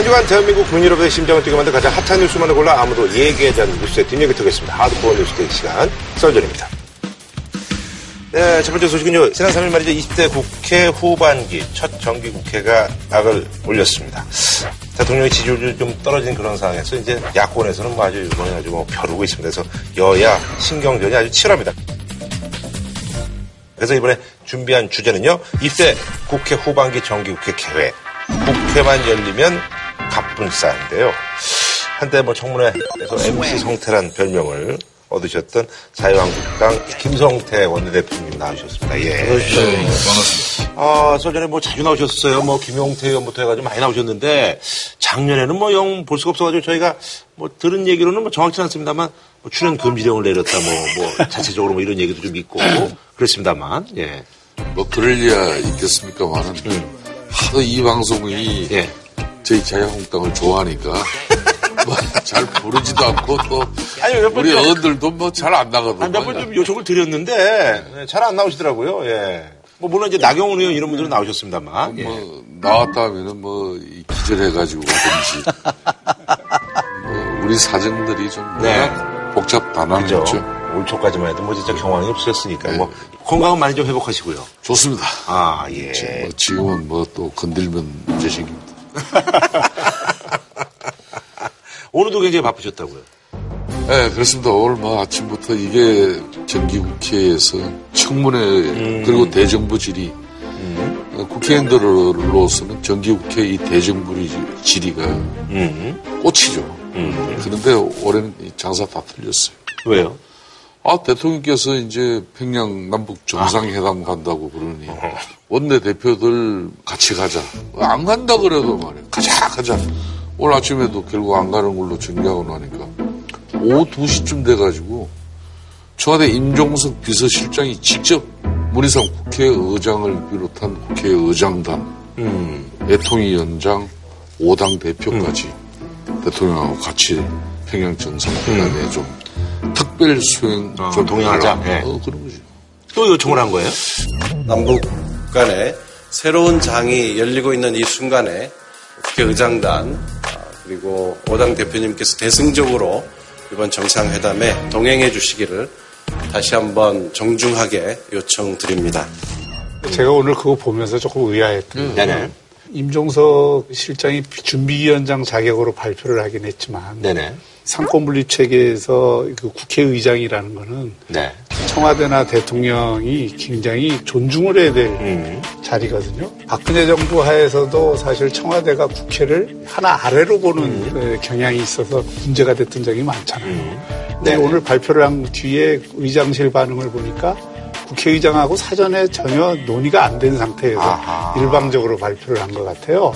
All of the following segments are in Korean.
한 주간 대한민국 국민 여러분의 심장을 뛰게 만든 가장 핫한 뉴스만을 골라 아무도 얘기하지 않는 뉴스의 뒷얘기 듣겠습니다. 하드코어 뉴스 깨기 시간 썰전입니다. 네, 첫 번째 소식은요. 지난 3일 말이죠. 20대 국회 후반기 첫 정기 국회가 막을 올렸습니다. 대통령의 지지율이 좀 떨어진 그런 상황에서 이제 야권에서는 뭐 아주 이번에 아주 뭐 벼르고 있습니다. 그래서 여야 신경전이 아주 치열합니다. 그래서 이번에 준비한 주제는요. 20대 국회 후반기 정기 국회 계획. 국회만 열리면 갑분싸인데요. 한때 뭐 청문회에서 MC 성태란 별명을 얻으셨던 자유한국당 김성태 원내대표님 나오셨습니다. 예. 반갑습니다. 아, 설전에 뭐 자주 나오셨어요. 뭐 김용태 의원부터 해가지고 많이 나오셨는데 작년에는 뭐 영 볼 수가 없어가지고 저희가 뭐 들은 얘기로는 뭐 정확치 는 않습니다만 뭐 출연 금지령을 내렸다 뭐, 뭐 자체적으로 뭐 이런 얘기도 좀 있고 그렇습니다만 예. 뭐 그럴 리야 있겠습니까만은 하도 이 방송이 예. 저희 자유한국당을 좋아하니까 뭐 잘 부르지도 않고 또 아니, 몇번 우리 좀- 어른들도 뭐 잘 안 나가거든요. 몇 번 좀 요청을 드렸는데 잘안 나오시더라고요. 예. 뭐 물론 이제 나경원 의원 이런 분들은 나오셨습니다만 예. 뭐 나왔다 하면은 뭐이 기절해가지고 오든지 뭐 우리 사정들이 좀 네. 워낙 복잡 그죠? 단안했죠. 올 초까지만 해도 뭐 진짜 경황이 없으셨으니까 뭐 건강은 많이 좀 회복하시고요. 좋습니다. 아 예. 뭐 지금은 뭐 또 건들면 문제식입니다. 오늘도 굉장히 바쁘셨다고요. 네, 그렇습니다. 오늘 뭐 아침부터 이게 정기국회에서 청문회 그리고 대정부 질의 어, 국회의원들로서는 정기국회 이 대정부 질의가 음. 꽃이죠. 음. 그런데 올해는 이 장사 다 틀렸어요. 왜요? 아, 대통령께서 이제 평양 남북 정상회담 간다고 그러니 원내 대표들 같이 가자. 안 간다 그래도 말이야. 가자, 가자. 오늘 아침에도 결국 안 가는 걸로 정리하고 나니까 오후 2시쯤 돼가지고 청와대 임종석 비서실장이 직접 문희상 국회의장을 비롯한 국회의장단, 음. 애통위원장, 5당 대표까지 대통령하고 같이 평양 정상회담에 좀 특별 수행 어, 좀 동행하자. 해라. 예. 어, 그런 거죠. 또 요청을 한 거예요? 남북 간에 새로운 장이 열리고 있는 이 순간에 국회 의장단 아, 그리고 오당 대표님께서 대승적으로 이번 정상회담에 동행해 주시기를 다시 한번 정중하게 요청드립니다. 제가 오늘 그거 보면서 조금 의아했던 게 네네. 임종석 실장이 준비위원장 자격으로 발표를 하긴 했지만 네네. 삼권 분립 체계에서 그 국회의장이라는 거는 네. 청와대나 대통령이 굉장히 존중을 해야 될 음. 자리거든요. 박근혜 정부 하에서도 사실 청와대가 국회를 하나 아래로 보는 그 경향이 있어서 문제가 됐던 적이 많잖아요. 근데 네. 오늘 발표를 한 뒤에 의장실 반응을 보니까 국회의장하고 사전에 전혀 논의가 안 된 상태에서 아하. 일방적으로 발표를 한 것 같아요.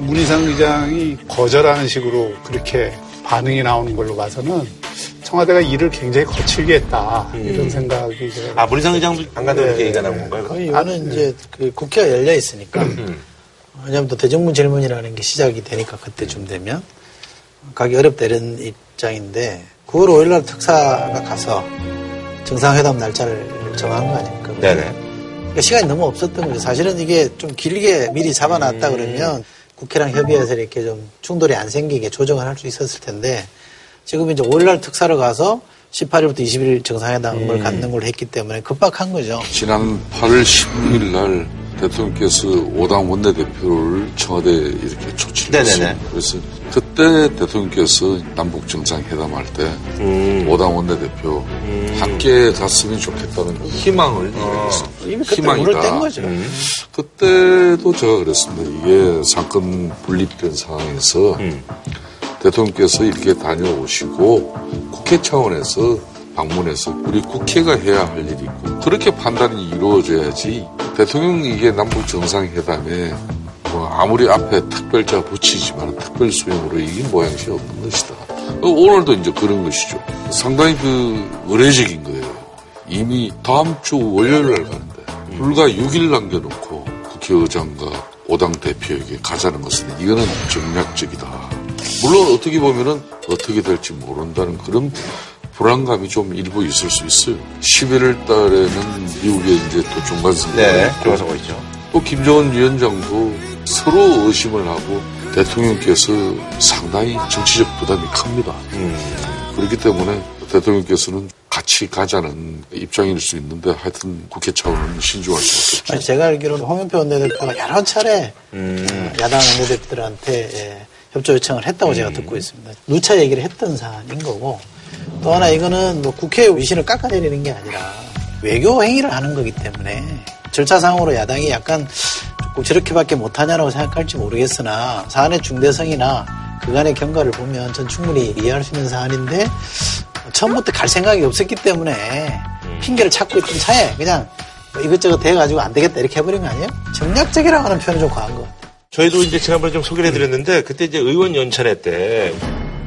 문희상 의장이 거절하는 식으로 그렇게 반응이 나오는 걸로 봐서는 청와대가 일을 굉장히 거칠게 했다 이런 생각이 아, 문희상 의장도 안 간다고 이렇게 얘기가 나온 건가요? 그 이유는 이제 그 국회가 열려 있으니까. 왜냐하면 또 대정부 질문이라는 게 시작이 되니까 그때쯤 되면 가기 어렵다 이런 입장인데 9월 5일 날 특사가 가서 정상회담 날짜를 정한 거 아닙니까? 네네. 그러니까 시간이 너무 없었던 거죠. 사실은 이게 좀 길게 미리 잡아놨다 그러면 국회랑 협의해서 이렇게 좀 충돌이 안 생기게 조정을 할 수 있었을 텐데 지금 이제 5일날 특사로 가서 18일부터 20일 정상회담을 갖는 걸 했기 때문에 급박한 거죠. 지난 8월 16일 날 대통령께서 5당 원내대표를 청와대에 이렇게 초치를 네네네. 했어요. 그래서 그때 대통령께서 남북 정상회담할 때 음. 5당 원내대표 함께 갔으면 좋겠다는 희망을 얘기했어요. 이미 그때 문을 뗀 거죠. 그때도 제가 그랬습니다. 이게 사건 분립된 상황에서 대통령께서 이렇게 다녀오시고 국회 차원에서 방문해서 우리 국회가 해야 할 일이 있고 그렇게 판단이 이루어져야지 대통령 이게 남북 정상회담에 뭐 아무리 앞에 특별자 붙이지만 특별 수용으로 이긴 모양새 없는 것이다. 어, 오늘도 이제 그런 것이죠. 상당히 그 의례적인 거예요. 이미 다음 주 월요일 날 가는데 불과 6일 남겨놓고 국회의장과 오당 대표에게 가자는 것은 이거는 정략적이다. 물론 어떻게 보면은 어떻게 될지 모른다는 그런 불안감이 좀 일부 있을 수 있어요. 11월 달에는 미국에 이제 또 중간 선거가 네. 있고 들어가서 있죠. 또 김정은 위원장도 서로 의심을 하고 대통령께서 상당히 정치적 부담이 큽니다. 그렇기 때문에 대통령께서는 같이 가자는 입장일 수 있는데 하여튼 국회 차원은 신중할 수밖에 없죠. 아니, 제가 알기로는 홍영표 원내대표가 여러 차례 어, 야당 원내대표들한테 예, 협조 요청을 했다고 제가 듣고 있습니다. 누차 얘기를 했던 사안인 거고 또 하나 이거는 뭐 국회 위신을 깎아내리는 게 아니라 외교 행위를 하는 거기 때문에 절차상으로 야당이 약간 꼭 저렇게밖에 못하냐라고 생각할지 모르겠으나 사안의 중대성이나 그간의 경과를 보면 전 충분히 이해할 수 있는 사안인데 처음부터 갈 생각이 없었기 때문에 핑계를 찾고 있던 차에 그냥 뭐 이것저것 돼가지고 안 되겠다 이렇게 해버린 거 아니에요? 정략적이라고 하는 표현이 좀 과한 것 같아요. 저희도 이제 지난번에 좀 소개를 해드렸는데 그때 이제 의원 연찬회 때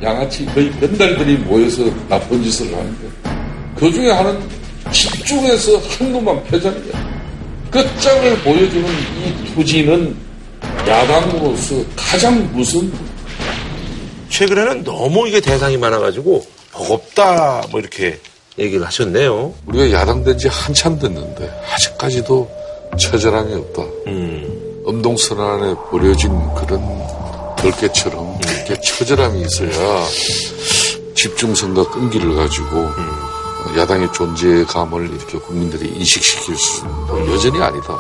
양아치 거의 맨날들이 모여서 나쁜 짓을 하는데 그 중에 하나는 집중해서 한 놈만 거야. 끝장을 보여주는 이 투지는 야당으로서 가장 무슨 최근에는 너무 이게 대상이 많아가지고 버겁다 뭐 이렇게 얘기를 하셨네요. 우리가 야당된 지 한참 됐는데 아직까지도 처절함이 없다. 음. 엄동선 안에 버려진 그런 덜개처럼 이렇게 처절함이 있어야 집중성과 끈기를 가지고 야당의 존재감을 이렇게 국민들이 인식시킬 수 있는 건 여전히 아니다.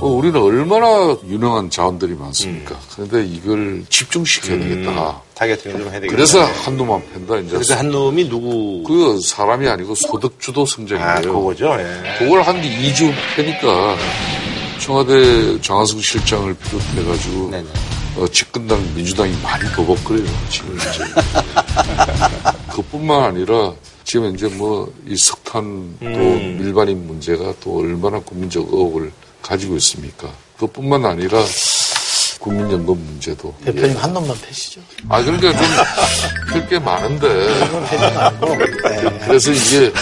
뭐 우리는 얼마나 유능한 자원들이 많습니까? 그런데 이걸 집중시켜야 되겠다. 타겟팅을 좀 해야 되겠다. 그래서 한놈만 팬다. 이제 그래서 한 놈이 누구? 그 사람이 아니고 소득주도 성장이에요. 아, 그거죠. 예. 그걸 한 2주 패니까 청와대 장하승 실장을 비롯해가지고 네네. 어, 집권당 민주당이 많이 버벅거려요. 지금 이제. 그뿐만 아니라 지금 이제 뭐 이 석탄 또 음. 밀반입 문제가 또 얼마나 국민적 의혹을 가지고 있습니까? 그뿐만 아니라 국민연금 문제도. 대표님 한 놈만 패시죠. 아 그러니까 좀 할게 많은데 그건 패지 말고. 네. 그래서 이게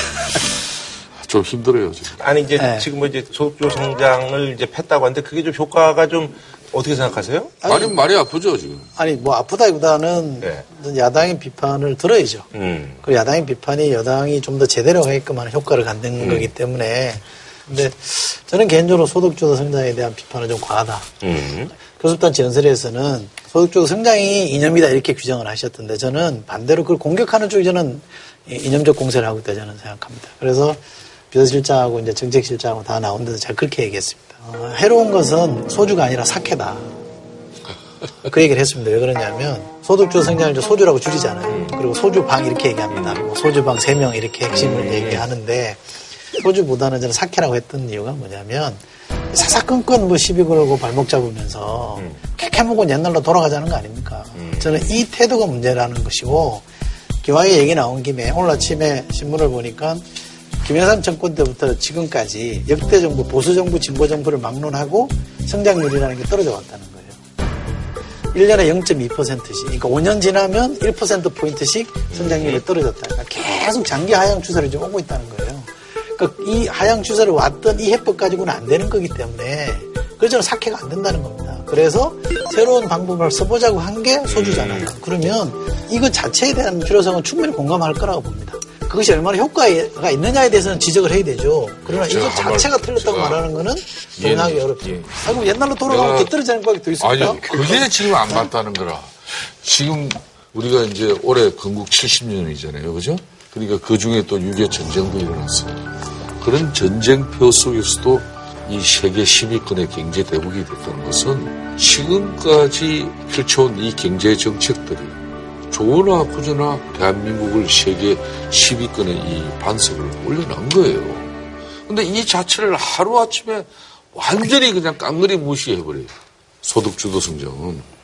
좀 힘들어요 지금. 아니 이제 네. 지금 뭐 이제 소득주 성장을 이제 팼다고 하는데 그게 좀 효과가 좀 어떻게 생각하세요? 많이 많이 아프죠 지금. 아니 뭐 아프다기보다는 네. 야당의 비판을 들어야죠. 음. 그 야당의 비판이 여당이 좀 더 제대로 하게끔 하는 효과를 갖는 거기 때문에 근데 저는 개인적으로 소득주도 성장에 대한 비판은 좀 과하다. 음. 교섭단 지원설에서는 소득주도 성장이 이념이다 이렇게 규정을 하셨던데 저는 반대로 그걸 공격하는 쪽이 저는 이- 이념적 공세를 하고 있다 저는 생각합니다. 그래서 비서실장하고 이제 정책실장하고 다 나온 데서 제가 그렇게 얘기했습니다. 어, 해로운 것은 소주가 아니라 사케다. 그 얘기를 했습니다. 왜 그러냐면 소득주 성장을 이제 소주라고 줄이잖아요. 그리고 소주방 이렇게 얘기합니다. 뭐 소주방 3명 이렇게 핵심을 얘기하는데 소주보다는 저는 사케라고 했던 이유가 뭐냐면 사사건건 뭐 시비 걸고 발목 잡으면서 캐캐먹은 옛날로 돌아가자는 거 아닙니까? 저는 이 태도가 문제라는 것이고 기왕에 얘기 나온 김에 오늘 아침에 신문을 보니까 김영삼 정권 때부터 지금까지 역대 정부, 보수 정부, 진보 정부를 막론하고 성장률이라는 게 떨어져 왔다는 거예요. 1년에 0.2%씩, 그러니까 5년 지나면 1%포인트씩 성장률이 떨어졌다. 그러니까 계속 장기 하향 추세를 좀 오고 있다는 거예요. 그러니까 이 하향 추세를 왔던 이 해법 가지고는 안 되는 거기 때문에 저는 사케가 안 된다는 겁니다. 그래서 새로운 방법을 써보자고 한 게 소주잖아요. 그러면 이거 자체에 대한 필요성은 충분히 공감할 거라고 봅니다. 그것이 얼마나 효과가 있느냐에 대해서는 지적을 해야 되죠. 그러나 말- 자체가 틀렸다고 말하는 거는 이해는- 동의하기 어렵죠. 예. 아, 그럼 옛날로 돌아가면 내가- 더 떨어지는 거밖에 더 있습니까? 아니, 그게 지금 안 맞다는 거라. 지금 우리가 이제 올해 건국 70년이잖아요. 그죠? 그러니까 그 중에 또 6.25 전쟁도 일어났어요. 그런 전쟁표 속에서도 이 세계 10위권의 경제 대국이 됐다는 것은 지금까지 펼쳐온 이 경제 정책들이 좋으나 나쁘나 대한민국을 세계 10위권의 이 반석을 올려놓은 거예요. 근데 이 자체를 하루아침에 완전히 그냥 깡그리 무시해버려요. 소득주도 성장은.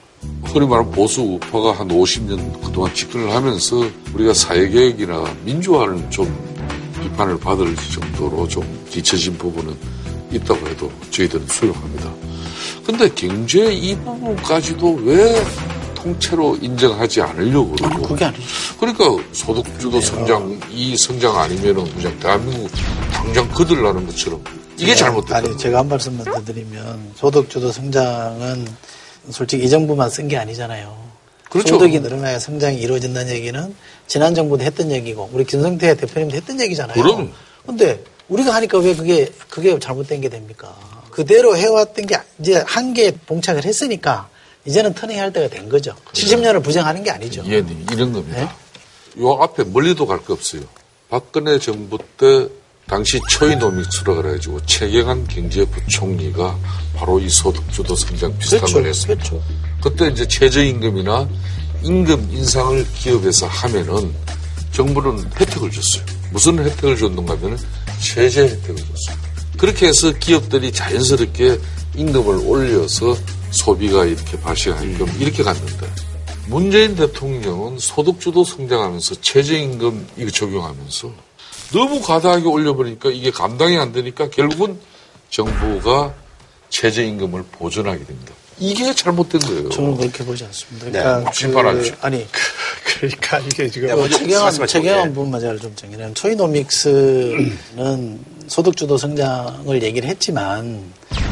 소리 말하면 보수 우파가 한 50년 그동안 집권을 하면서 우리가 사회개혁이나 민주화를 좀 비판을 받을 정도로 좀 뒤처진 부분은 있다고 해도 저희들은 수용합니다. 근데 경제 이 부분까지도 왜 통째로 인정하지 않으려고 그러고 그게 아니죠. 그러니까 소득주도 성장 이 성장 아니면은 그냥 대한민국 당장 거들라는 것처럼 이게 잘못됐다. 아니, 제가 한 말씀만 더 드리면 소득주도 성장은 솔직히 이 정부만 쓴 게 아니잖아요. 그렇죠. 소득이 늘어나야 성장이 이루어진다는 얘기는 지난 정부도 했던 얘기고 우리 김성태 대표님도 했던 얘기잖아요. 그럼. 근데 우리가 하니까 왜 그게 그게 잘못된 게 됩니까? 그대로 해왔던 게 이제 한계에 봉착을 했으니까 이제는 터닝할 때가 된 거죠. 70년을 부정하는 게 아니죠. 이해님 이런 겁니다. 요 앞에 멀리도 갈 거 없어요. 박근혜 정부 때 당시 초이노믹스라 그래가지고 최경환 경제부총리가 바로 이 소득주도 성장 비슷한 그렇죠. 걸 했습니다. 그렇죠. 그때 이제 최저임금이나 임금 인상을 기업에서 하면은 정부는 혜택을 줬어요. 무슨 혜택을 줬는가 하면은 세제 혜택을 줬어요. 그렇게 해서 기업들이 자연스럽게 임금을 올려서 소비가 이렇게 발생하게끔 이렇게 갔는데 문재인 대통령은 소득주도 성장하면서 최저임금 이거 적용하면서 너무 과다하게 올려버리니까 이게 감당이 안 되니까 결국은 정부가 최저임금을 보존하게 됩니다. 이게 잘못된 거예요. 저는 그렇게 보지 않습니다. 네, 그러니까 심판하죠. 아니 그러니까 이게 지금 네, 그 먼저 최경환 말씀하시고, 최경환 예. 부분만 제가 좀 정리하면 초이노믹스는 소득주도 성장을 얘기를 했지만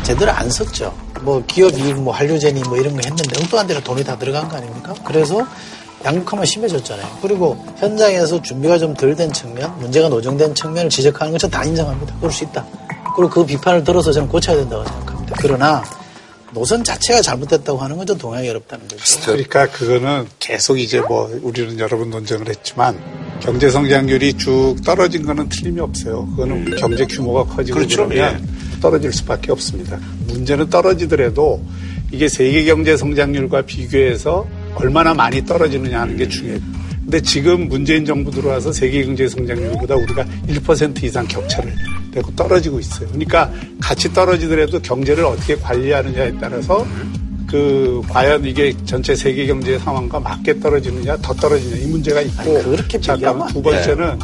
제대로 안 썼죠. 뭐 기업 이익, 뭐 한류제니 뭐 이런 거 했는데 엉뚱한 데로 돈이 다 들어간 거 아닙니까? 그래서 양극화만 심해졌잖아요. 그리고 현장에서 준비가 좀 덜 된 측면, 문제가 노정된 측면을 지적하는 건 저는 다 인정합니다. 그럴 수 있다. 그리고 그 비판을 들어서 저는 고쳐야 된다고 생각합니다. 그러나 노선 자체가 잘못됐다고 하는 건 좀 동의하기 어렵다는 거죠. 그러니까 그거는 계속 이제 뭐 우리는 여러 번 논쟁을 했지만 경제 성장률이 쭉 떨어진 거는 틀림이 없어요. 그거는 경제 규모가 커지고 그렇죠. 그러면 떨어질 수밖에 없습니다. 문제는 떨어지더라도 이게 세계 경제 성장률과 비교해서 얼마나 많이 떨어지느냐 하는 게 중요해요. 근데 지금 문재인 정부 들어와서 세계 경제 성장률보다 우리가 1% 이상 격차를 내고 떨어지고 있어요. 그러니까 같이 떨어지더라도 경제를 어떻게 관리하느냐에 따라서 그 과연 이게 전체 세계 경제 상황과 맞게 떨어지느냐 더 떨어지느냐 이 문제가 있고 아니, 그렇게 잠깐만 비교하면 두 번째는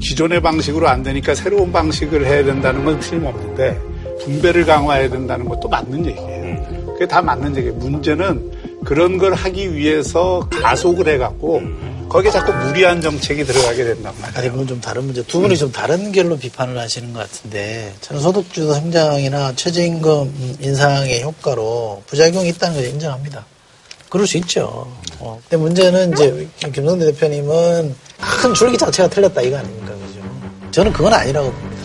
기존의 방식으로 안 되니까 새로운 방식을 해야 된다는 건 틀림없는데 분배를 강화해야 된다는 것도 맞는 얘기예요. 그게 다 맞는 얘기예요. 문제는 그런 걸 하기 위해서 가속을 해갖고 거기에 자꾸 무리한 정책이 들어가게 된단 아니, 말이에요. 그건 좀 다른 문제. 두 분이 좀 다른 결로 비판을 하시는 것 같은데, 저는 소득주도 성장이나 최저임금 인상의 효과로 부작용이 있다는 걸 인정합니다. 그럴 수 있죠. 어. 근데 문제는 이제 김성대 대표님은 큰 줄기 자체가 틀렸다 이거 아닙니까? 그죠? 저는 그건 아니라고 봅니다.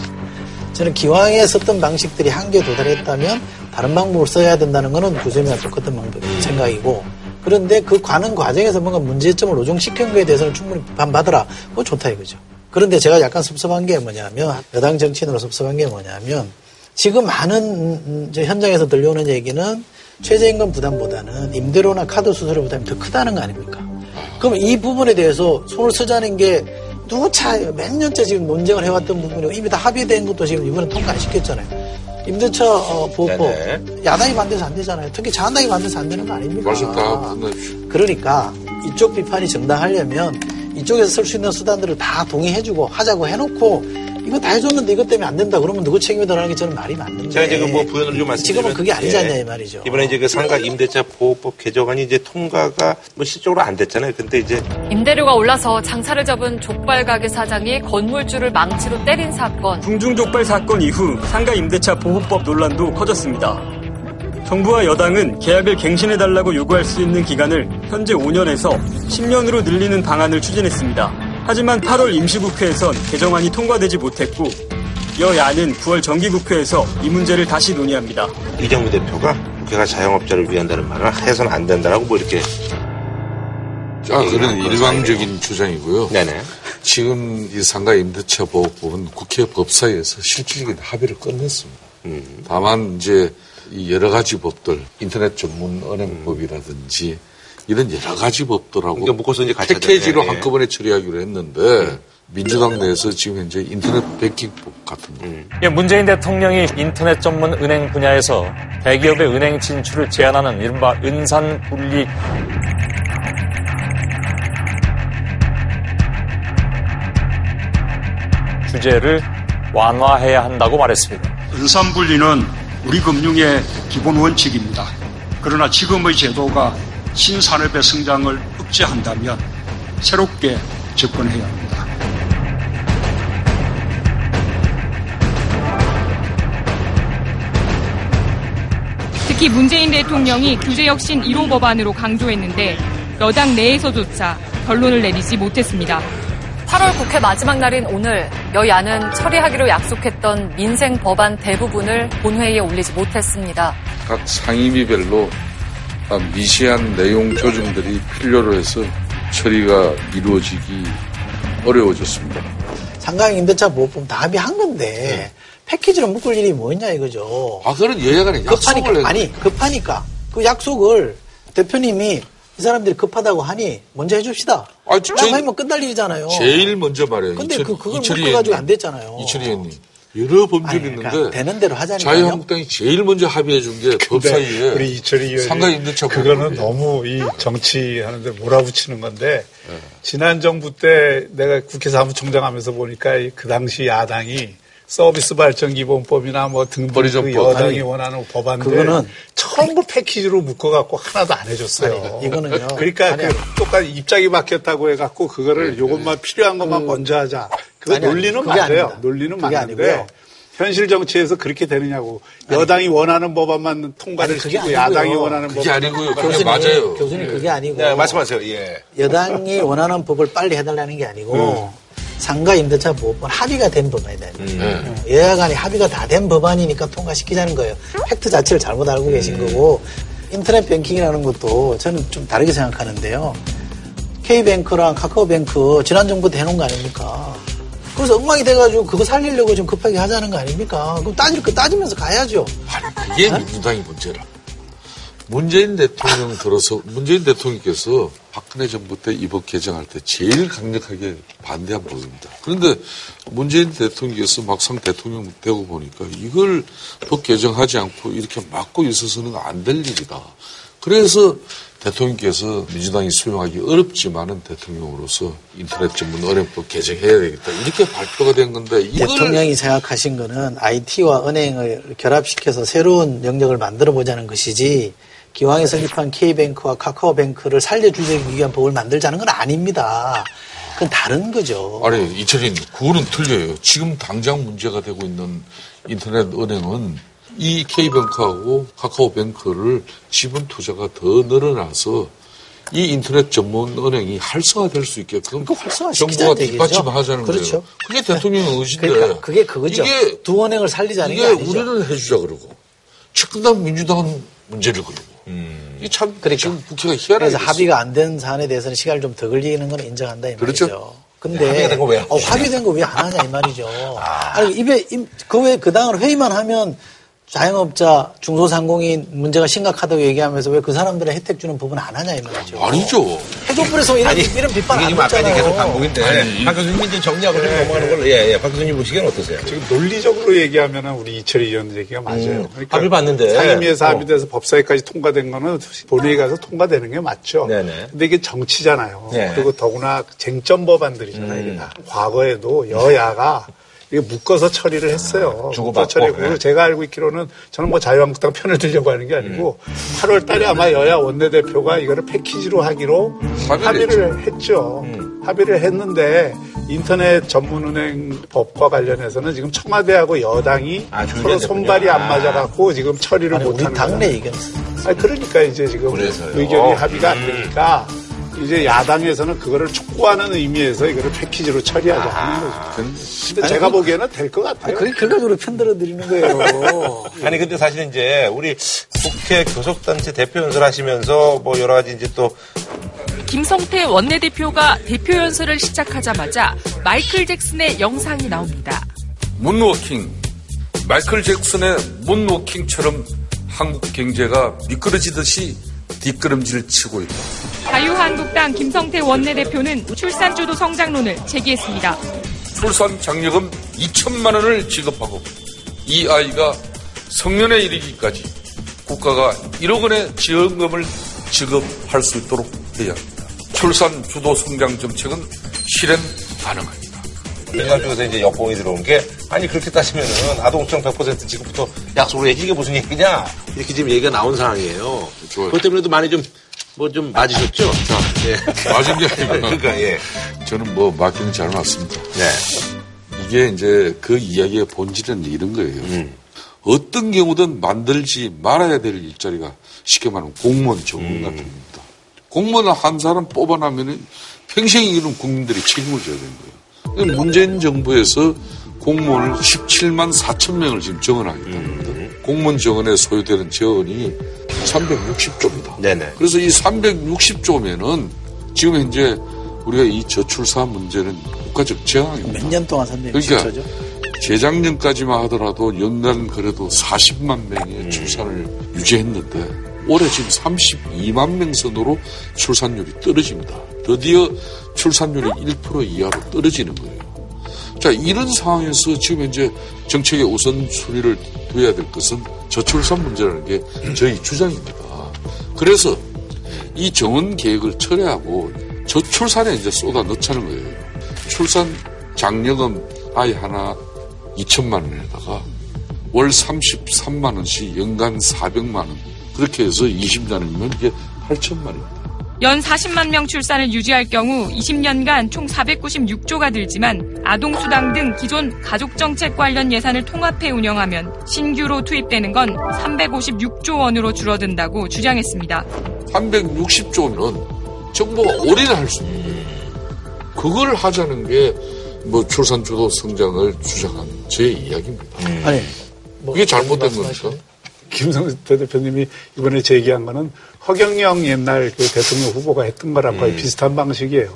저는 기왕에 썼던 방식들이 한계에 도달했다면 다른 방법을 써야 된다는 거는 구세미와 똑같은 방법 생각이고 그런데 그 가는 과정에서 뭔가 문제점을 노정시킨 거에 대해서는 충분히 비판받으라. 그거 좋다 이거죠. 그런데 제가 약간 섭섭한 게 뭐냐면 여당 정치인으로 섭섭한 게 뭐냐면 지금 많은 현장에서 들려오는 얘기는 최저임금 부담보다는 임대료나 카드 수수료 부담이 더 크다는 거 아닙니까? 그럼 이 부분에 대해서 손을 쓰자는 게 누구 차몇 년째 지금 논쟁을 해왔던 부분이고 이미 다 합의된 것도 지금 이번에 통과 안 시켰잖아요. 임대차 어, 보호법 네네. 야당이 반대해서 안 되잖아요. 특히 자한당이 반대해서 안 되는 거 아닙니까? 말씀 다 끝내주시오. 그러니까 이쪽 비판이 정당하려면 이쪽에서 쓸 수 있는 수단들을 다 동의해주고 하자고 해놓고 이거 다 해줬는데 이것 때문에 안 된다 그러면 누구 책임이다라는 게 저는 말이 맞는데 제가 이제 그뭐 부연을 좀 말씀드리면 지금은 그게 아니지 않냐 예. 이 말이죠. 이번에 이제 그 상가 임대차 보호법 개정안이 이제 통과가 뭐 실적으로 안 됐잖아요. 근데 이제 임대료가 올라서 장사를 접은 족발 가게 사장이 건물주를 망치로 때린 사건. 궁중 족발 사건 이후 상가 임대차 보호법 논란도 커졌습니다. 정부와 여당은 계약을 갱신해달라고 요구할 수 있는 기간을 현재 5년에서 10년으로 늘리는 방안을 추진했습니다. 하지만 8월 임시국회에선 개정안이 통과되지 못했고 여야는 9월 정기국회에서 이 문제를 다시 논의합니다. 이정무 대표가 국회가 자영업자를 위한다는 말을 해서는 안 된다라고 뭐 이렇게 자, 그런 일방적인 주장이고요. 네네. 지금 이 상가 임대차 보호법은 국회 법사위에서 실질적인 합의를 끝냈습니다. 음. 다만 이제 이 여러 가지 법들, 인터넷 전문 은행법이라든지 이런 여러 가지 법들하고 그러니까 묶어서 이제 같이 패키지로. 예, 예. 한꺼번에 처리하기로 했는데 민주당 내에서 지금 현재 인터넷 백킹법 같은 거 음. 예, 문재인 대통령이 인터넷 전문 은행 분야에서 대기업의 은행 진출을 제한하는 이른바 은산 분리 규제를 완화해야 한다고 말했습니다. 은산 분리는 우리 금융의 기본 원칙입니다. 그러나 지금의 제도가 신산업의 성장을 억제한다면 새롭게 접근해야 합니다. 특히 문재인 대통령이 규제혁신 1호 법안으로 강조했는데 여당 내에서조차 결론을 내리지 못했습니다. 8월 국회 마지막 날인 오늘 여야는 처리하기로 약속했던 민생 법안 대부분을 본회의에 올리지 못했습니다. 각 상임위별로 미세한 내용 조정들이 필요로 해서 처리가 이루어지기 어려워졌습니다. 상가형 임대차 보호법 다 합의한 건데 패키지로 묶을 일이 뭐냐 이거죠. 아, 그런 여야 간에 약속을 급하니까 아니 급하니까 그 약속을 대표님이 이 사람들이 급하다고 하니 먼저 해줍시다. 아, 저- 그럼 하면 끝날 일이잖아요. 제일 먼저 말해요. 근데 이철- 그 그걸 묶어가지고. 안 됐잖아요. 이철희 의원님. 여러 범죄를 있는데 그러니까 되는 대로 하자니까요. 자유한국당이 제일 먼저 합의해 준 게법 근데 사이에 우리 이철희 의원이 상가 임대차 그거는. 너무 이 정치하는데 몰아붙이는 건데 네. 지난 정부 때 내가 국회 사무총장 하면서 보니까 이그 당시 야당이 서비스 발전 기본법이나 뭐 등등 그. 여당이 아니, 원하는 법안들 그거는- 전부 패키지로 묶어갖고 하나도 안 해줬어요. 아니, 이거는요. 그러니까 아니, 그 똑같이 입장이 바뀌었다고 해갖고 그거를 요것만 필요한 것만 먼저 하자. 그 아니, 아니, 논리는 맞아요. 아닙니다. 논리는 맞는데. 현실 정치에서 그렇게 되느냐고 여당이 원하는 법안만 통과를 아니, 시키고. 야당이 원하는 그게 법 아니고요. 그게 교수님, 맞아요. 교수님 그게 아니고 네, 말씀하세요. 예. 여당이 원하는 법을 빨리 해달라는 게 아니고 상가 임대차 보호법 합의가 된 법안이다. 네. 여야 간에 합의가 다 된 법안이니까 통과시키자는 거예요. 팩트 자체를 잘못 알고 계신 거고 인터넷 뱅킹이라는 것도 저는 좀 다르게 생각하는데요. K뱅크랑 카카오뱅크 지난 정부 때 해놓은 거 아닙니까? 그래서 엉망이 돼가지고 그거 살리려고 좀 급하게 하자는 거 아닙니까? 그럼 따질 거 따지면서 가야죠. 아니, 그게 민주당이 문제라. 문재인 대통령 들어서, 문재인 대통령께서 박근혜 정부 때이법 개정할 때 제일 강력하게 반대한 법입니다. 그런데 문재인 대통령께서 막상 대통령 되고 보니까 이걸 법 개정하지 않고 이렇게 막고 있어서는 안 될 일이다. 그래서 대통령께서 민주당이 수용하기 어렵지만은 대통령으로서 인터넷 전문 은행법 개정해야 되겠다. 이렇게 발표가 된 건데 이걸 대통령이 생각하신 거는 IT와 은행을 결합시켜서 새로운 영역을 만들어 보자는 것이지 기왕에 설립한 K뱅크와 카카오뱅크를 살려주기 위한 법을 만들자는 건 아닙니다. 그건 다른 거죠. 아니, 이철인, 그거는 틀려요. 지금 당장 문제가 되고 있는 인터넷 은행은 이 K뱅크하고 카카오뱅크를 지분 투자가 더 늘어나서 이 인터넷 전문 은행이 활성화될 수 있게끔 그 활성화 정부가. 뒷받침하자는 그렇죠. 거예요. 그게 대통령의 의지인데 그러니까 그게 그거죠. 이게 두 은행을 살리자는 이게 게 아니죠. 우리는 해주자 그러고 측근당 민주당은 문제를 걸고 이게 참 그러니까. 지금 국회가 희한하게 그래서. 합의가 안 된 사안에 대해서는 시간을 좀 더 걸리는 건 인정한다 이 그렇죠. 말이죠. 근데 합의가 된거왜안 어, 합의된 거 왜 안 하냐 이 말이죠. 아 니 입에 그왜 그 당을 회의만 하면 자영업자 중소상공인 문제가 심각하다고 얘기하면서 왜 그 사람들의 혜택 주는 부분 안 하냐 이 말이죠. 아니죠. 해조풀에서 이런, 이런 비판 안 지금 아까 했잖아요. 계속 반복인데 박 교수님 이제 정리하고 좀 넘어가는 걸로 예, 예. 박 교수님 보시기엔 어떠세요? 지금 논리적으로 얘기하면 우리 이철희 의원 얘기가 맞아요. 그러니까 합의 봤는데. 상임위에서 어. 합의돼서 법사위까지 통과된 거는 본회의 가서 통과되는 게 맞죠. 네네. 근데 이게 정치잖아요. 네. 그리고 더구나 쟁점 법안들이잖아요. 음. 과거에도 여야가 이게 묶어서 처리를 했어요. 주고받고. 묶어 처리했고 네. 제가 알고 있기로는 저는 뭐 자유한국당 편을 들려고 하는 게 아니고 음. 8월 달에 아마 여야 원내대표가 이거를 패키지로 하기로 합의를 했죠. 음. 합의를 했는데 인터넷 전문은행 법과 관련해서는 지금 청와대하고 여당이 아, 서로. 손발이 안 아. 맞아갖고 지금 처리를 아니, 우리 못하는 당내. 의견. 아니, 그러니까 이제 지금 그래서요. 의견이 합의가 안 음. 되니까 이제 야당에서는 그거를 촉구하는 의미에서 이거를 패키지로 처리하자 하는 거죠. 근데 제가 보기에는 될 것 같아요. 아니, 그게 결과적으로 편들어 드리는 거예요. 아니 근데 사실 이제 우리 국회 교섭단체 대표 연설하시면서 뭐 여러 가지 이제 또 김성태 원내대표가 대표 연설을 시작하자마자 마이클 잭슨의 영상이 나옵니다. 문워킹. 마이클 잭슨의 문워킹처럼 한국 경제가 미끄러지듯이 뒷걸음질 치고 있다. 자유한국당 김성태 원내대표는 출산주도 성장론을 제기했습니다. 출산 장려금 2천만 원을 지급하고 이 아이가 성년에 이르기까지 국가가 1억 원의 지원금을 지급할 수 있도록 해야 합니다. 출산 주도 성장 정책은 실행 가능합니다. 민간 쪽에서 이제 여권이 들어온 게 아니 그렇게 따지면은 아동수당 100% 지금부터 약속을 해 이게 무슨 얘기냐 이렇게 지금 얘기가 나온 상황이에요. 좋아요. 그것 때문에도 많이 좀 뭐 좀 맞으셨죠? 자, 예. 맞은 게 아니라 그러니까 예. 저는 뭐 맡기는 잘 맞습니다. 네. 이게 이제 그 이야기의 본질은 이런 거예요. 음. 어떤 경우든 만들지 말아야 될 일자리가 쉽게 말하면 공무원 적응 음. 같은 겁니다. 공무원 한 사람 뽑아나면은 평생 이런 국민들이 책임을 져야 되는 거예요. 문재인 정부에서 공무원을 17만 4천 명을 지금 정원하겠다는 겁니다. 공무원 정원에 소요되는 재원이 360조입니다. 네네. 그래서 이 360조면은 지금 현재 우리가 이 저출산 문제는 국가적 재앙입니다. 몇 년 동안 360조죠? 그러니까 재작년까지만 하더라도 연간 그래도 40만 명의 출산을 유지했는데 올해 지금 32만 명 선으로 출산율이 떨어집니다. 드디어 출산율이 1% 이하로 떨어지는 거예요. 자, 이런 상황에서 지금 현재 정책의 우선순위를 둬야 될 것은 저출산 문제라는 게 저희 주장입니다. 그래서 이 정원 계획을 철회하고 저출산에 이제 쏟아 넣자는 거예요. 출산 장려금 아이 하나 2천만 원에다가 월 33만 원씩 연간 400만 원 그렇게 해서 20년이면 이게 8천만 원입니다. 연 40만 명 출산을 유지할 경우 20년간 총 496조가 들지만 아동수당 등 기존 가족정책 관련 예산을 통합해 운영하면 신규로 투입되는 건 356조 원으로 줄어든다고 주장했습니다. 360조면 정부가 올인할 수 있는 거예요. 그걸 하자는 게 뭐 출산 주도 성장을 주장한 제 이야기입니다. 아니, 뭐 이게 잘못된 겁니까? 김성태 대표님이 이번에 제기한 거는 허경영 옛날 그 대통령 후보가 했던 거랑 거의 비슷한 방식이에요.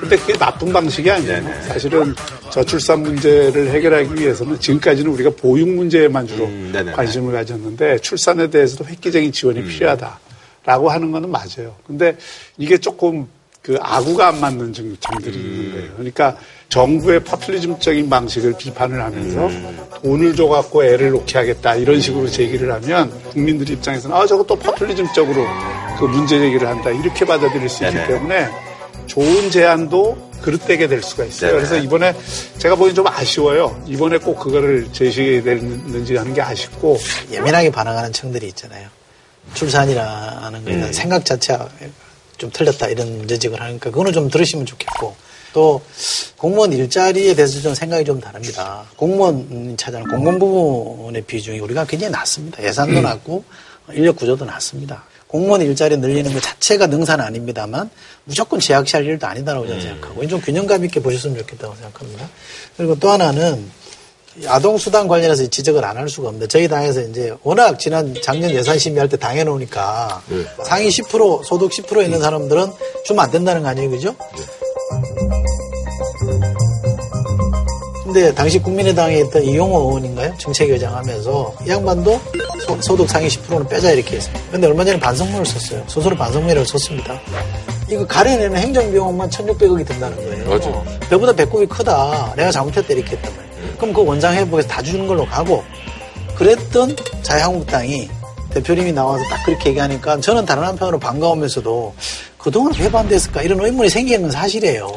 근데 그게 나쁜 방식이 아니에요. 사실은 저출산 문제를 해결하기 위해서는 지금까지는 우리가 보육 문제에만 주로 음, 네네. 관심을 가졌는데 출산에 대해서도 획기적인 지원이 필요하다라고 하는 거는 맞아요. 근데 이게 조금 그 아구가 안 맞는 점- 점들이 있는 거예요. 그러니까 정부의 파퓰리즘적인 방식을 비판을 하면서 돈을 줘갖고 애를 놓게 하겠다 이런 식으로 제기를 하면 국민들 입장에서는 아 저거 또 파퓰리즘적으로 그 문제 제기를 한다 이렇게 받아들일 수 있기 네네. 때문에 좋은 제안도 그릇되게 될 수가 있어요. 네네. 그래서 이번에 제가 보기엔 좀 아쉬워요. 이번에 꼭 그거를 제시됐는지 하는 게 아쉽고 예민하게 반응하는 층들이 있잖아요. 출산이라는 거에 음. 생각 자체가 좀 틀렸다 이런 지적을 하니까 그거는 좀 들으시면 좋겠고 또 공무원 일자리에 대해서 좀 생각이 좀 다릅니다. 공무원 찾아는 공무원 부분의 비중이 우리가 굉장히 낮습니다. 예산도 낮고 인력 구조도 낮습니다. 공무원 일자리 늘리는 것 자체가 능사는 아닙니다만 무조건 제약시할 일도 아니다라고 저는 생각하고 좀 균형감 있게 보셨으면 좋겠다고 생각합니다. 그리고 또 하나는 아동 수당 관련해서 지적을 안 할 수가 없는데 저희 당에서 이제 워낙 지난 작년 예산 심의할 때 당해놓으니까 네. 상위 10% 소득 10% 있는 사람들은 주면 안 된다는 거 아니에요, 그죠? 근데 당시 국민의당에 있던 이용호 의원인가요? 정책위원장 하면서 이 양반도 소, 득 상위 10%는 빼자 이렇게 했어요. 근데 얼마 전에 반성문을 썼어요. 스스로 반성문을 썼습니다. 이거 가려내는 행정비용만 1,600억이 든다는 거예요. 맞아요. 배보다 배꼽이 크다. 내가 잘못했다 이렇게 했단 말이에요. 그럼 그 원장 회복에서 다 주는 걸로 가고 그랬던 자유한국당이 대표님이 나와서 딱 그렇게 얘기하니까 저는 다른 한편으로 반가우면서도 그동안 왜 반대했을까 이런 의문이 생기는 건 사실이에요.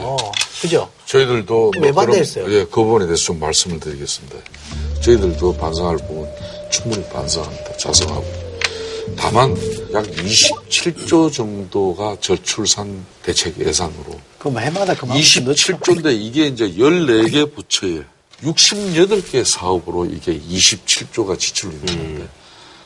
그죠? 저희들도 왜 뭐 반대했어요? 그런- 예, 그 부분에 대해서 좀 말씀을 드리겠습니다. 저희들도 반성할 부분 충분히 반성합니다. 자성하고. 다만 약 27조 정도가 저출산 대책 예산으로 뭐 해마다 그만큼 넣죠. 27조인데 이게 이제 14개 부처에 68개 사업으로 이게 27조가 지출이 되는데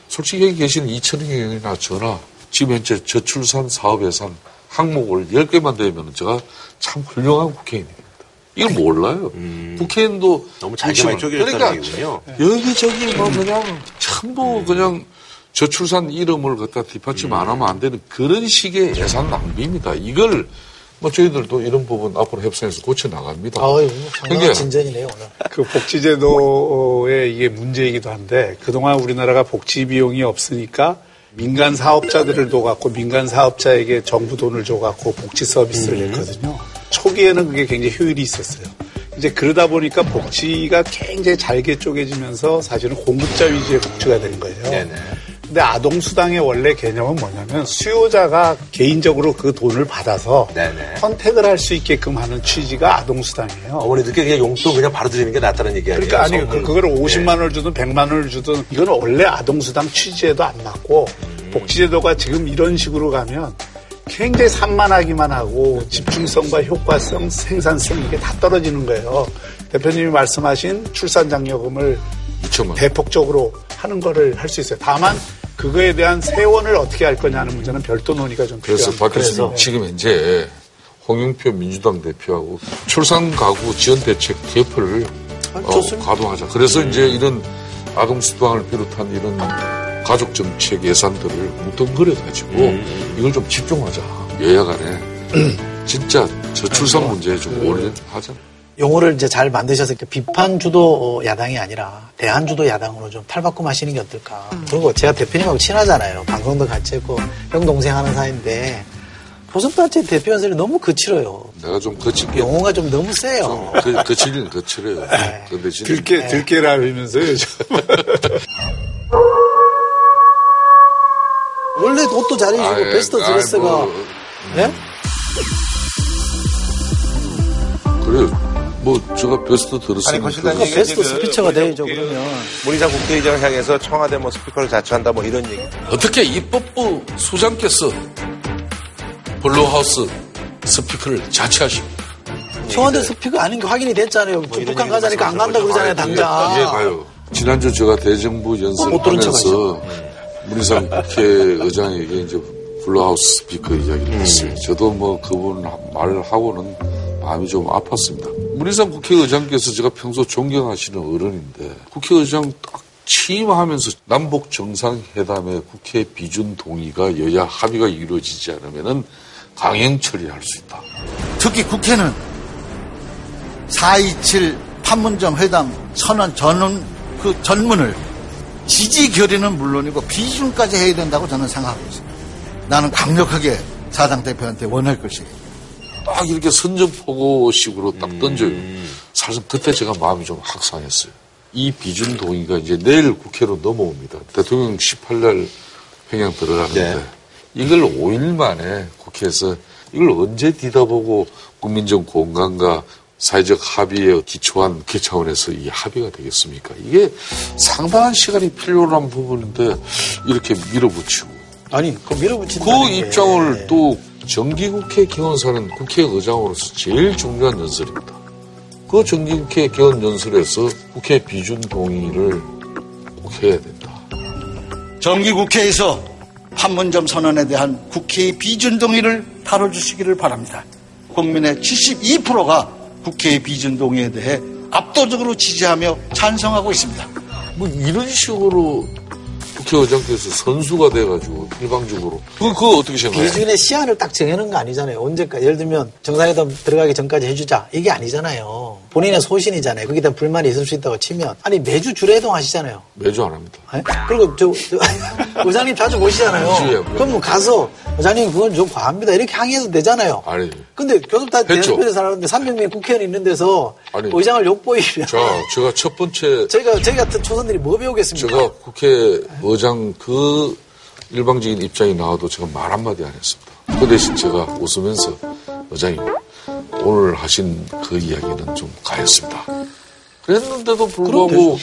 솔직히 여기 계시는 이천영이나 저나 지금 현재 저출산 사업 예산 항목을 10개만 되면 제가 참 훌륭한 국회의원입니다. 이걸 몰라요. 국회의원도 너무 잘게만 그렇지만- 쪼개졌다는 그러니까 얘기군요. 여기저기 뭐 그냥 전부 그냥 저출산 이름을 갖다 뒷받침 안 하면 안 되는 그런 식의 예산 낭비입니다. 이걸 뭐 저희들도 이런 부분 앞으로 협상해서 고쳐 나갑니다. 아유, 상당한 그러니까 진전이네요, 오늘. 그 복지제도의 이게 문제이기도 한데 그동안 우리나라가 복지 비용이 없으니까 민간 사업자들을 둬갖고 민간 사업자에게 정부 돈을 줘갖고 복지 서비스를 했거든요. 초기에는 그게 굉장히 효율이 있었어요. 이제 그러다 보니까 복지가 굉장히 잘게 쪼개지면서 사실은 공급자 위주의 복지가 된 거예요. 네네. 근데 아동수당의 원래 개념은 뭐냐면 수요자가 개인적으로 그 돈을 받아서 네네. 선택을 할 수 있게끔 하는 취지가 아동수당이에요. 어머니들께 그냥 용돈 그냥 바로 드리는 게 낫다는 얘기 아니에요? 그러니까 아니 선물. 그, 네. 50만 원을 주든 100만 원을 주든 이건 원래 아동수당 취지에도 안 맞고 음. 복지제도가 지금 이런 식으로 가면 굉장히 산만하기만 하고 집중성과 효과성, 생산성 이게 다 떨어지는 거예요. 대표님이 말씀하신 출산장려금을 2천만 원. 대폭적으로 하는 거를 할 수 있어요. 다만 그거에 대한 세원을 어떻게 할 거냐는 문제는 별도 논의가 좀 그래서 필요합니다. 박 교수님 지금 현재 홍영표 민주당 대표하고 출산 가구 지원 대책 개표를 아, 어. 가동하자. 그래서 이제 이런 아동 수당을 비롯한 이런 가족 정책 예산들을 뭉뚱그려 가지고 이걸 좀 집중하자. 여야 간에 진짜 저출산 문제에 좀 올인하자. 용어를 이제 잘 만드셔서 이렇게 비판 주도 야당이 아니라 대안 주도 야당으로 좀 탈바꿈 하시는 게 어떨까. 그리고 제가 대표님하고 친하잖아요. 방송도 같이 했고 형 동생 하는 사이인데 보선단체 대표 연설이 너무 거칠어요. 내가 좀 거칠게. 용어가 좀 너무 세요. 그, 거칠긴 거칠어요. 근데 진짜 들깨, 들깨라면서요, 원래 옷도 잘 입고 아이, 베스트 아이, 드레스가 뭐, 예? 그래요. 뭐 제가 베스트 아니. 거실단 그러니까 얘기가 베스트 지금 스피처가 그 되죠 그 그러면. 문희상 국회의장을 향해서 청와대 뭐 스피커를 자처한다 뭐 이런 얘기. 어떻게 입법부 수장께서 Blue House 스피커를 자처하십니까? 청와대 스피커 아닌 게 확인이 됐잖아요. 북한 가자니까 안 간다 그러잖아요 당장. 이해 가요. 지난주 제가 대정부 못 들은 연설하면서 문희상 국회의장에게 이제 Blue House 스피커 이야기를 했어요. 저도 뭐 그분 말을 하고는 마음이 좀 아팠습니다. 문희상 국회의장께서 제가 평소 존경하시는 어른인데 국회의장 딱 취임하면서 남북 정상회담의 국회 비준 동의가 여야 합의가 이루어지지 않으면은 강행 처리할 수 있다. 특히 국회는 4.27 판문점 회담 선언 전원 그 전문을 지지 결의는 물론이고 비준까지 해야 된다고 저는 생각하고 있습니다. 나는 강력하게 사당 대표한테 원할 것이에요. 딱 이렇게 선전포고식으로 딱 던져요. 사실 그때 제가 마음이 좀 확상했어요. 이 비준 동의가 이제 내일 국회로 넘어옵니다. 대통령 18날 평양 들어가는데 네. 이걸 5일 만에 국회에서 이걸 언제 뒤다보고 국민적 공감과 사회적 합의에 기초한 국회 차원에서 이 합의가 되겠습니까? 이게 상당한 시간이 필요한 부분인데 이렇게 밀어붙이고 아니 그 밀어붙인다. 그 입장을 또 정기국회 기원사는 국회의장으로서 제일 중요한 연설입니다. 그 정기국회 기원 연설에서 국회 비준 동의를 꼭 해야 된다. 정기국회에서 판문점 선언에 대한 국회의 비준 동의를 다뤄주시기를 바랍니다. 국민의 72%가 국회의 비준 동의에 대해 압도적으로 지지하며 찬성하고 있습니다. 뭐 이런 식으로 국회의장께서 선수가 돼가지고 일방적으로 그 그거 어떻게 생각해요? 비준의 시한을 딱 정해놓은 거 아니잖아요. 언제까지. 예를 들면 정상회담 들어가기 전까지 해주자. 이게 아니잖아요. 본인의 소신이잖아요. 거기다 불만이 있을 수 있다고 치면. 아니 매주 주례동 하시잖아요. 매주 안 합니다. 예? 그리고 저, 저 의장님 자주 모시잖아요. 그럼 뭐 가서 의장님 그건 좀 과합니다. 이렇게 항의해도 되잖아요. 아니 근데 교섭단 했죠. 대표에서 살았는데 300명의 국회의원이 있는 데서 아니. 의장을 욕보이면 자 제가 첫 번째 저희가 저희 같은 초선들이 뭐 배우겠습니까? 제가 국회의장 그 일방적인 입장이 나와도 제가 말 한마디 안 했습니다. 그 대신 제가 웃으면서 의장님 오늘 하신 그 이야기는 좀 가했습니다. 그랬는데도 불구하고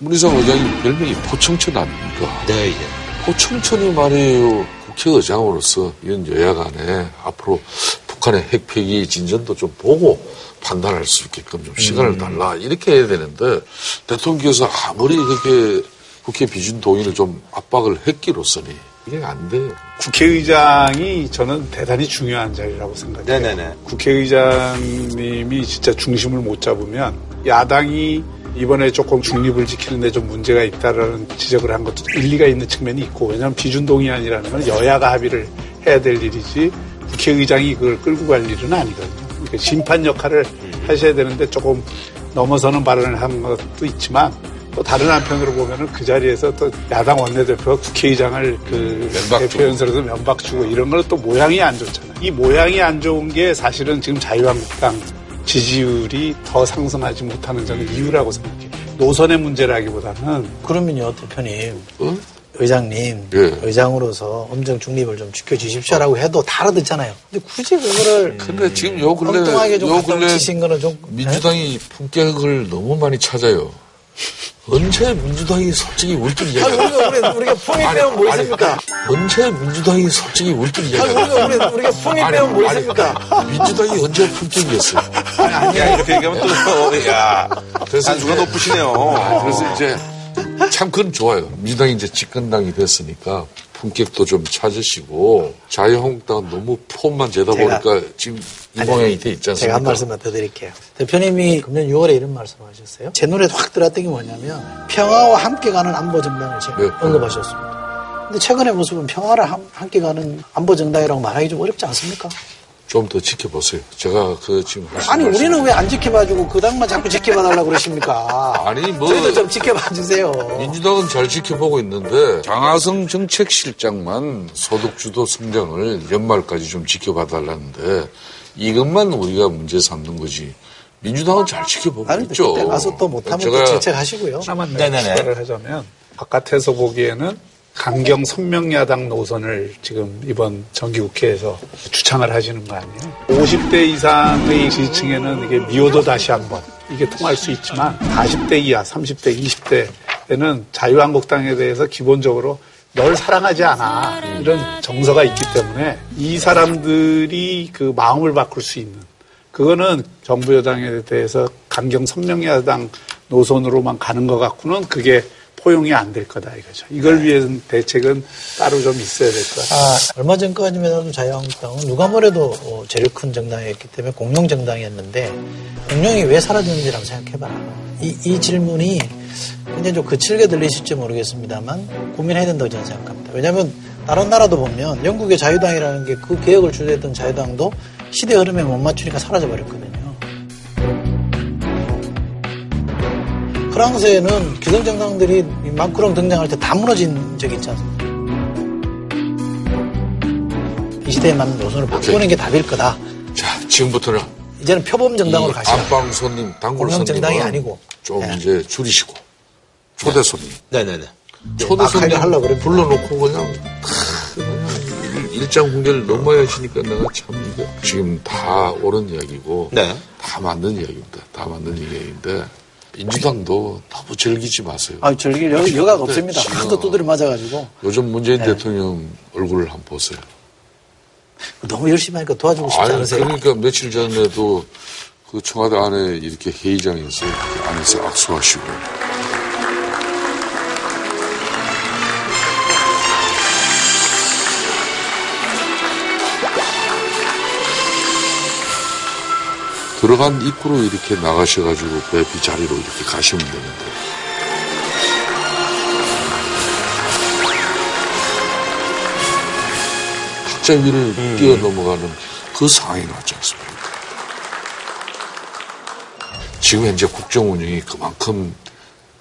문희상 의장님 별명이 포청천 아닙니까? 네, 예. 포청천이 말이에요. 국회의장으로서 이런 여야 간에 앞으로 북한의 핵폐기 진전도 좀 보고 판단할 수 있게끔 좀 시간을 달라. 이렇게 해야 되는데 대통령께서 아무리 그렇게 국회 비준 동의를 좀 압박을 했기로서니 이게 안 돼요. 국회의장이 저는 대단히 중요한 자리라고 생각해요. 네네네. 국회의장님이 진짜 중심을 못 잡으면 야당이 이번에 조금 중립을 지키는데 좀 문제가 있다라는 지적을 한 것도 일리가 있는 측면이 있고 왜냐하면 비준동의안이라는 건 여야가 합의를 해야 될 일이지 국회의장이 그걸 끌고 갈 일은 아니거든요. 그러니까 심판 역할을 하셔야 되는데 조금 넘어서는 발언을 한 것도 있지만 또 다른 한편으로 보면은 그 자리에서 또 야당 원내대표가 국회의장을 그 면박. 대표 연설에서 면박 주고 이런 건또 모양이 안 좋잖아요. 이 모양이 안 좋은 게 사실은 지금 자유한국당 지지율이 더 상승하지 못하는 저는 이유라고 생각해요. 노선의 문제라기보다는 그러면요 대표님 어? 의장님 예. 의장으로서 엄정 중립을 좀 지켜주십시오라고 해도 다 알아듣잖아요. 근데 굳이 그거를 근데 지금 요 근래 엉뚱하게 좀 요 근래 붙이신 거는 좀 민주당이 품격을 너무 많이 찾아요. 언제 민주당이 솔직히 우리끼리 아니, 이야기 우리가 우리, 우리가 풍이 빼면 뭐 있습니까? 언제 민주당이 솔직히 우리끼리 아니, 이야기 우리가 우리, 우리가 풍이 빼면 뭐 있습니까? 민주당이 언제 품격이었어요. 야, 이렇게 얘기하면 또, 야. 그래서 이제- 높으시네요. 아, 그래서 이제 참 그건 좋아요. 민주당이 이제 집권당이 됐으니까 품격도 좀 찾으시고 자유한국당은 너무 폼만 재다 제가- 보니까 지금 이 모양이 돼 있지 않습니까? 제가 한 말씀만 더 드릴게요. 대표님이 금년 6월에 이런 말씀을 하셨어요. 제 눈에 확 들어왔던 게 뭐냐면 평화와 함께 가는 안보 전망을 제가 네. 언급하셨습니다. 근데 최근의 모습은 평화를 함- 함께 가는 안보 정당이라고 말하기 좀 어렵지 않습니까? 좀 더 지켜보세요. 제가 그 지금 아니 말씀- 우리는 왜 안 지켜봐주고 그 당만 자꾸 지켜봐달라고 그러십니까? 아니 뭐 저희도 좀 지켜봐 주세요. 민주당은 잘 지켜보고 있는데 장하성 정책실장만 소득주도 성장을 연말까지 좀 지켜봐 달라는데 이것만 우리가 문제 삼는 거지. 민주당은 잘 지켜보고 아니 있죠. 그때 가서 또 못하면 제가 또 질책하시고요. 네네네. 하자면 바깥에서 보기에는 강경 선명야당 노선을 지금 이번 정기국회에서 주창을 하시는 거 아니에요? 50대 이상의 지지층에는 이게 미워도 다시 한번 이게 통할 수 있지만 40대 이하, 30대, 20대에는 자유한국당에 대해서 기본적으로 널 사랑하지 않아 이런 정서가 있기 때문에 이 사람들이 그 마음을 바꿀 수 있는 그거는 정부 여당에 대해서 강경 선명야당 노선으로만 가는 것 같고는 그게 포용이 안 될 거다 이거죠. 이걸 위한 대책은 따로 좀 있어야 될 것 같아요. 아, 얼마 전까지만 해도 자유한국당은 누가 뭐래도 어, 제일 큰 정당이었기 때문에 공룡 정당이었는데 공룡이 왜 사라졌는지 한번 생각해봐라. 이, 이 질문이 굉장히 좀 거칠게 들리실지 모르겠습니다만 고민해야 된다고 저는 생각합니다. 왜냐하면 다른 나라도 보면 영국의 자유당이라는 게 그 개혁을 주도했던 자유당도 시대 흐름에 못 맞추니까 사라져버렸거든요. 프랑스에는 기성정당들이 이 마크롱 등장할 때 다 무너진 적이 있지 않습니까? 이 시대에 맞는 노선을 바꾸는 게 답일 거다. 자, 지금부터는 이제는 표범 정당으로 이 가시라. 안방 손님, 단골 공영 정당이 아니고. 좀 네. 이제 줄이시고 초대 손님. 네 네 네. 초대 막 손님 하려- 하려고 그랬- 불러놓고 그냥 다 그냥 일- 일장 공개를 너무 많이 하시니까 내가 참 이거 지금 다 옳은 이야기고 네. 다 맞는 이야기입니다. 다 맞는 이야기인데 민주당도 너무 즐기지 마세요. 아, 즐길 여, 여가가 근데 없습니다. 하도 두드려 맞아가지고. 요즘 문재인 네. 대통령 얼굴을 한번 보세요. 너무 열심히 하니까 도와주고 싶지 아니, 않으세요? 그러니까 며칠 전에도 그 청와대 안에 이렇게 회의장에서 이렇게 안에서 악수하시고 들어간 입구로 이렇게 나가셔가지고 배비 자리로 이렇게 가시면 되는데 탁자 위를 뛰어 넘어가는 그 상황이 나왔지 않습니까? 지금 현재 국정 운영이 그만큼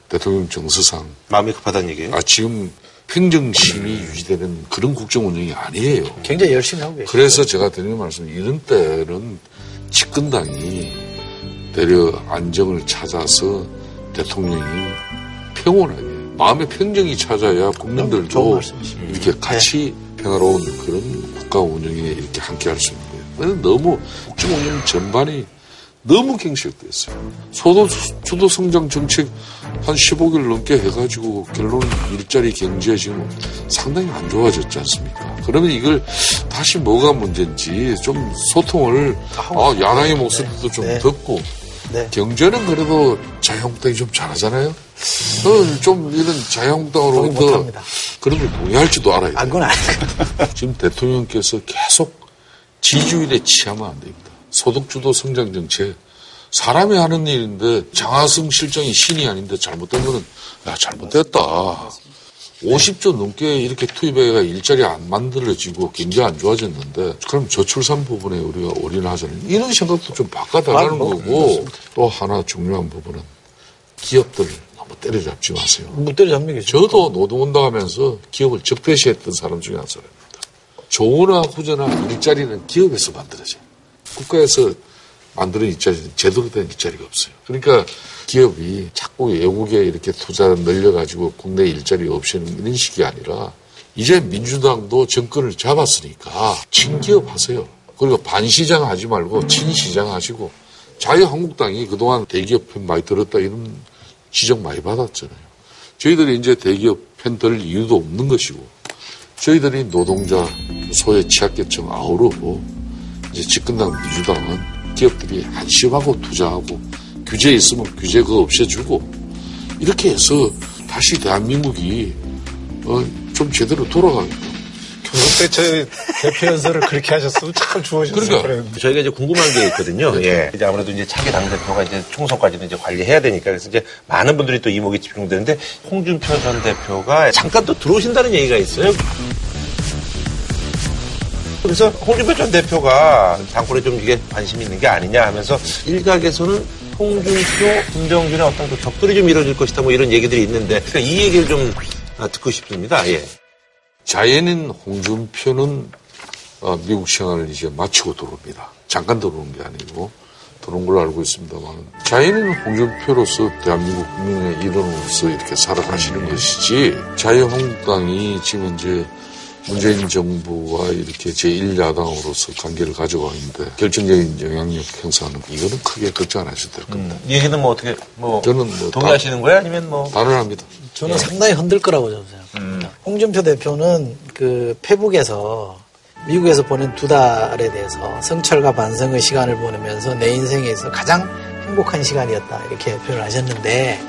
대통령 정서상 마음이 급하다는 얘기예요? 아 지금 평정심이 유지되는 그런 국정 운영이 아니에요. 굉장히 열심히 하고 계시죠. 그래서 제가 드리는 말씀 이런 때는 집권당이 대려 안정을 찾아서 대통령이 평온하게 마음의 평정이 찾아야 국민들도. 이렇게 같이 평화로운 그런 국가 운영에 이렇게 함께 할 수 있는 거예요. 너무 국정 운영 전반이 너무 경실됐어요. 소도 주도 성장 정책 한 15개월 넘게 해가지고 결론은 일자리 경제 지금 상당히 안 좋아졌지 않습니까? 그러면 이걸 다시 뭐가 문제인지 좀 소통을 아, 야당의 목소리도 좀 네. 듣고 네. 경제는 그래도 자유한국당이 좀 잘하잖아요. 어, 좀 이런 자유한국당으로. 그런 걸 동의할지도 알아야 아. 그건 아니에요. 지금 대통령께서 계속 지지율에 취하면 안 됩니다. 소득주도 성장 정책. 사람이 하는 일인데 장하성 실장이 신이 아닌데 잘못된 거는 야 잘못됐다. 50조 넘게 이렇게 투입해가 일자리 안 만들어지고 경제 안 좋아졌는데 그럼 저출산 부분에 우리가 올인하자는 이런 생각도 좀 바꿔달라는 아, 뭐, 거고 또 하나 중요한 부분은 기업들 너무 때려잡지 마세요. 못 때려잡는 게. 저도 노동운동 하면서 기업을 적폐시했던 사람 중에 한 사람입니다. 조언나 후전나 일자리는 기업에서 만들어져요. 국가에서 만드는 일자리는 제대로 된 일자리가 없어요. 그러니까 기업이 자꾸 외국에 이렇게 투자 늘려가지고 국내 일자리 없애는 이런 식이 아니라 이제 민주당도 정권을 잡았으니까 친기업 하세요. 그리고 반시장 하지 말고 친시장 하시고 자유한국당이 그동안 대기업 편 많이 들었다 이런 지적 많이 받았잖아요. 저희들이 이제 대기업 편 들 이유도 없는 것이고 저희들이 노동자 소외 취약계층 아우르고 이제 집권당 민주당은 기업들이 안심하고 투자하고 규제 있으면 규제 그거 없애주고 이렇게 해서 다시 대한민국이 어, 좀 제대로 돌아가게끔 교섭 대 대표 연설을 그렇게 하셨으면 참 좋으셨을 그러니까. 거예요. 저희가 이제 궁금한 게 있거든요. 예. 이제 아무래도 이제 차기 당대표가 이제 총선까지는 이제 관리해야 되니까 그래서 이제 많은 분들이 또 이목이 집중되는데 홍준표 전 대표가 잠깐 또 들어오신다는 얘기가 있어요. 그래서 홍준표 전 대표가 당권에 좀 이게 관심이 있는 게 아니냐 하면서 일각에서는 홍준표, 김정준의 어떤 그 격돌이 좀 이루어질 것이다 뭐 이런 얘기들이 있는데 이 얘기를 좀 아, 듣고 싶습니다. 예. 자연인 홍준표는 어, 미국 생활을 이제 마치고 들어옵니다. 잠깐 들어오는 게 아니고 들어온 걸로 알고 있습니다만 자연인 홍준표로서 대한민국 국민의 일원으로서 이렇게 살아가시는 것이지 자유한국당이 지금 이제 문재인 정부와 이렇게 제1야당으로서 관계를 가져가 있는데 결정적인 영향력 행사하는 거, 이거는 크게 걱정 안 하셔도 될 겁니다. 이 얘기는 뭐 어떻게 뭐 저는 뭐 동의하시는 거예요? 아니면 뭐 단언합니다. 저는 상당히 흔들 거라고 저는 생각합니다. 홍준표 대표는 그 페북에서 미국에서 보낸 두 달에 대해서 성철과 반성의 시간을 보내면서 내 인생에서 가장 행복한 시간이었다 이렇게 표현을 하셨는데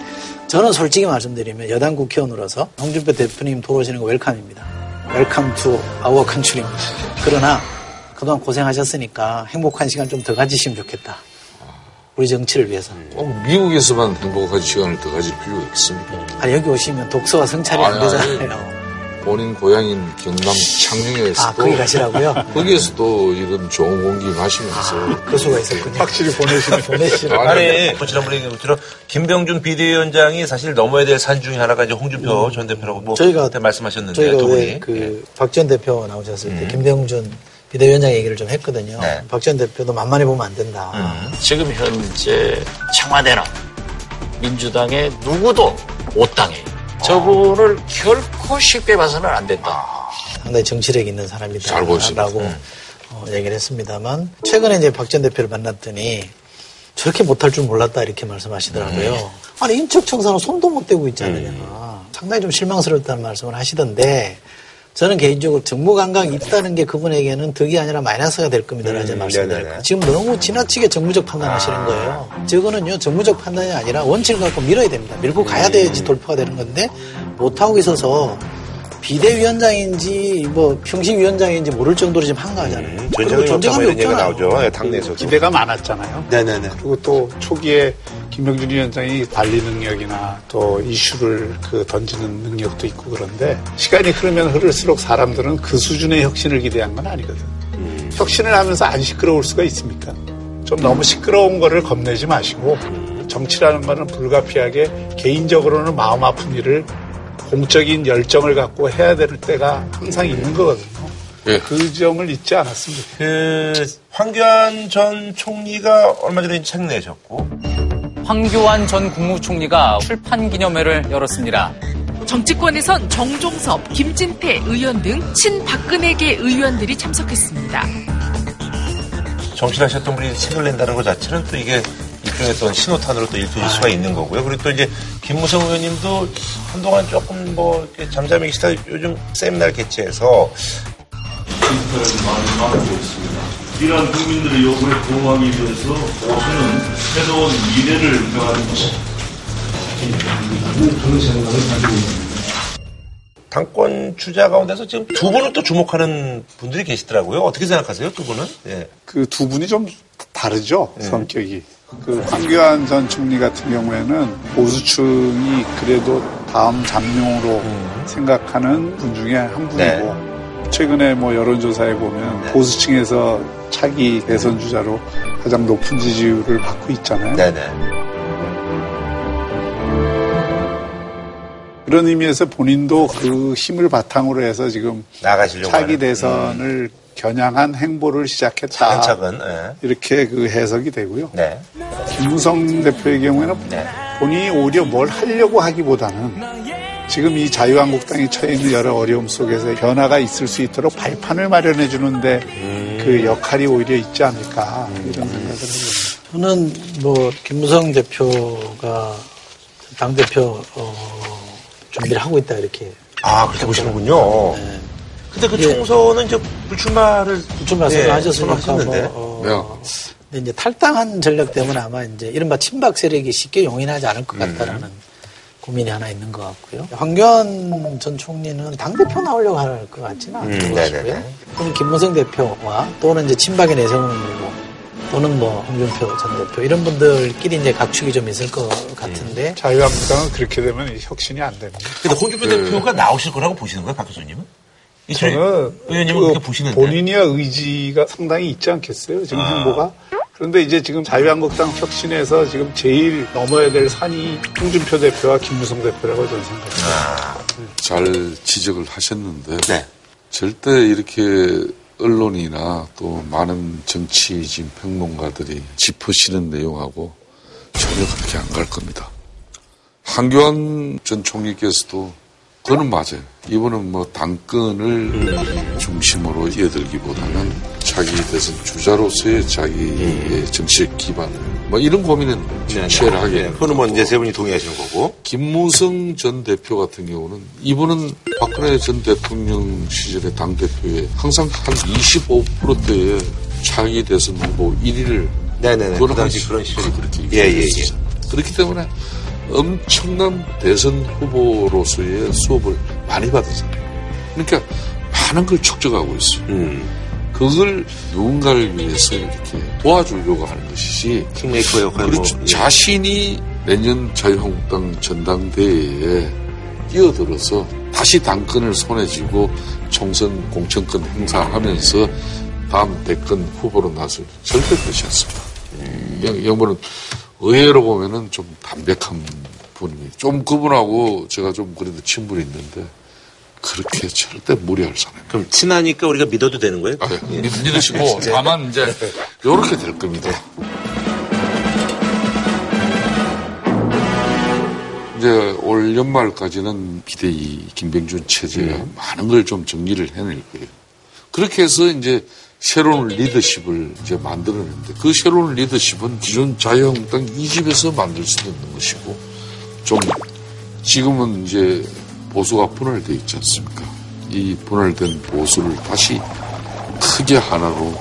저는 솔직히 말씀드리면 여당 국회의원으로서 홍준표 대표님 돌아오시는 거 웰컴입니다. Welcome to our country입니다. 그러나 그동안 고생하셨으니까 행복한 시간 좀 더 가지시면 좋겠다. 우리 정치를 위해서. 꼭 미국에서만 행복한 시간을 더 가질 필요가 있습니까? 아니 여기 오시면 독서와 성찰이 안 아니, 아니. 되잖아요. 본인 고향인 경남 창녕에서도 아, 거기 가시라고요? 거기에서도 이런 좋은 공기 마시면서 그 수가 있었군요. 확실히 보내시는 보내시는 아니, 뭐 지난번에 얘기한 것처럼 김병준 비대위원장이 사실 넘어야 될 산 중에 하나가 이제 홍준표 전 대표라고 뭐 저희가- 그때 말씀하셨는데 저희가 두 분이 왜그박전 대표 나오셨을 때 김병준 비대위원장 얘기를 좀 했거든요. 네. 박전 대표도 만만해 보면 안 된다. 지금 현재 청와대는 민주당의 누구도 못 당해요. 저분을 결코 쉽게 봐서는 안 된다. 상당히 정치력 있는. 사람이다라고 어, 얘기를 했습니다만 최근에 이제 박 전 대표를 만났더니 저렇게 못할 줄 몰랐다 이렇게 말씀하시더라고요. 아니 인적 청산은 손도 못 대고 있지 않느냐. 상당히 좀 실망스럽다는 말씀을 하시던데 저는 개인적으로 정무 감각이 있다는 게 그분에게는 득이 아니라 마이너스가 될 겁니다. 라고 음. 거예요. 지금 너무 지나치게 정무적 판단하시는 거예요. 저거는요 정무적 판단이 아니라 원칙을 갖고 밀어야 됩니다. 밀고 가야 돼야지 돌파가 되는 건데 못하고 있어서 비대위원장인지 뭐 평시위원장인지 모를 정도로 지금 한가하잖아요. 그리고 존재감이 없다 뭐 이런 얘기가 없잖아요. 나오죠. 예, 당내에서도. 기대가 많았잖아요. 네네네. 그리고 또 초기에 김병준 위원장이 관리 능력이나 또 이슈를 그 던지는 능력도 있고 그런데 시간이 흐르면 흐를수록 사람들은 그 수준의 혁신을 기대한 건 아니거든. 혁신을 하면서 안 시끄러울 수가 있습니까? 좀 너무 시끄러운 거를 겁내지 마시고 정치라는 거는 불가피하게 개인적으로는 마음 아픈 일을 공적인 열정을 갖고 해야 될 때가 항상 있는 거거든요. 예. 그 점을 잊지 않았습니다. 그 황교안 전 총리가 얼마 전에 책 내셨고 황교안 전 국무총리가 출판 기념회를 열었습니다. 정치권에선 정종섭, 김진태 의원 등 친박근혜계 의원들이 참석했습니다. 정치를 하셨던 분이 책을 낸다는 것 자체는 또 이게 또 신호탄으로 또 읽혀질 수가 있는 거고요. 그리고 또 이제 김무성 의원님도 한동안 조금 뭐 잠잠히 계시다 요즘 세미나를 개최해서 이러한 국민들의 요구에 부응하기 위해서 우선은 새로운 미래를 명하는 것이 그런 생각을 가지고 있습니다. 당권 주자 가운데서 지금 두 분을 또 주목하는 분들이 계시더라고요. 어떻게 생각하세요, 두 분은? 예. 그 두 분이 좀 다르죠 성격이. 그 황교안 전 총리 같은 경우에는 보수층이 그래도 다음 잠룡으로 생각하는 분 중에 한 분이고 최근에 뭐 여론조사에 보면 보수층에서 차기 대선 주자로 가장 높은 지지율을 받고 있잖아요. 네네. 그런 의미에서 본인도 그 힘을 바탕으로 해서 지금 나가시려고 차기 하는. 대선을 겨냥한 행보를 시작했다. 차근차근. 예. 이렇게 그 해석이 되고요. 네. 김무성 대표의 경우에는 본인이 오히려 뭘 하려고 하기보다는 지금 이 자유한국당이 처해 있는 여러 어려움 속에서 변화가 있을 수 있도록 발판을 마련해 주는데 그 역할이 오히려 있지 않을까 이런 생각을 해요. 저는 뭐 김무성 대표가 당 대표 어, 준비를 하고 있다 이렇게. 아 그렇게 보시는군요. 근데 그 예. 총선은 이제 불출마를 불출마 예, 선언하셨는데. 뭐, 어, 근데 이제 탈당한 전략 때문에 아마 이제 이른바 친박 세력이 쉽게 용인하지 않을 것 같다라는 고민이 하나 있는 것 같고요. 황교안 전 총리는 당대표 나오려고 할 것 같지는 않은 음, 것 같고요. 네네네. 그럼 김무성 대표와 또는 이제 친박의 후보 또는 뭐 홍준표 전 대표 이런 분들끼리 이제 각축이 좀 있을 것 같은데 자유한국당은 그렇게 되면 혁신이 안 됩니다. 근데 홍준표 네. 대표가 나오실 거라고 보시는 거예요, 박 교수님은? 저는 의원님은 그 그렇게 보시는데. 본인의 의지가 상당히 있지 않겠어요? 지금 아. 행보가. 그런데 이제 지금 자유한국당 혁신에서 지금 제일 넘어야 될 산이 홍준표 대표와 김무성 대표라고 저는 생각합니다. 잘 지적을 하셨는데 네. 절대 이렇게 언론이나 또 많은 정치진 평론가들이 짚으시는 내용하고 전혀 그렇게 안 갈 겁니다. 한교안 전 총리께서도 그거는 맞아요. 이분은 뭐 당권을 중심으로 이어들기보다는 자기 대선 주자로서의 자기의 정치적 기반을 뭐 이런 고민은 치열하게. 네, 그거는 뭐 이제 세 분이 동의하시는 거고. 김무성 전 대표 같은 경우는 이분은 박근혜 전 대통령 시절의 당대표에 항상 한 25%대의 차기 대선 후보 1위를 네네네. 그 당시 그런 시절이 그렇게 예, 예, 예. 그렇기 때문에 엄청난 대선 후보로서의 수업을 많이 받았잖아요. 그러니까 많은 걸 축적하고 있어요. 음. 그걸 누군가를 위해서 이렇게 도와주려고 하는 것이지. 킹메이커 역할 그렇죠. 뭐, 예. 자신이 내년 자유한국당 전당대회에 뛰어들어서 다시 당권을 손에 쥐고 총선 공천권 행사하면서 다음 대권 후보로 나설 절대 그렇지 않습니다. 영- 영부는 의외로 보면은 좀 담백한 분입니다. 좀 그분하고 제가 좀 그래도 친분이 있는데 그렇게 절대 무리할 사람이 그럼 친하니까 우리가 믿어도 되는 거예요? 아, 믿- 믿으시고 다만 이제 요렇게 될 겁니다. 이제 올 연말까지는 비대위 김병준 체제가 많은 걸 좀 정리를 해낼 거예요. 그렇게 해서 이제 새로운 리더십을 이제 만들어내는데 그 새로운 리더십은 기존 자유한국당 이 집에서 만들 수 있는 것이고 좀 지금은 이제 보수가 분할되어 있지 않습니까? 이 분할된 보수를 다시 크게 하나로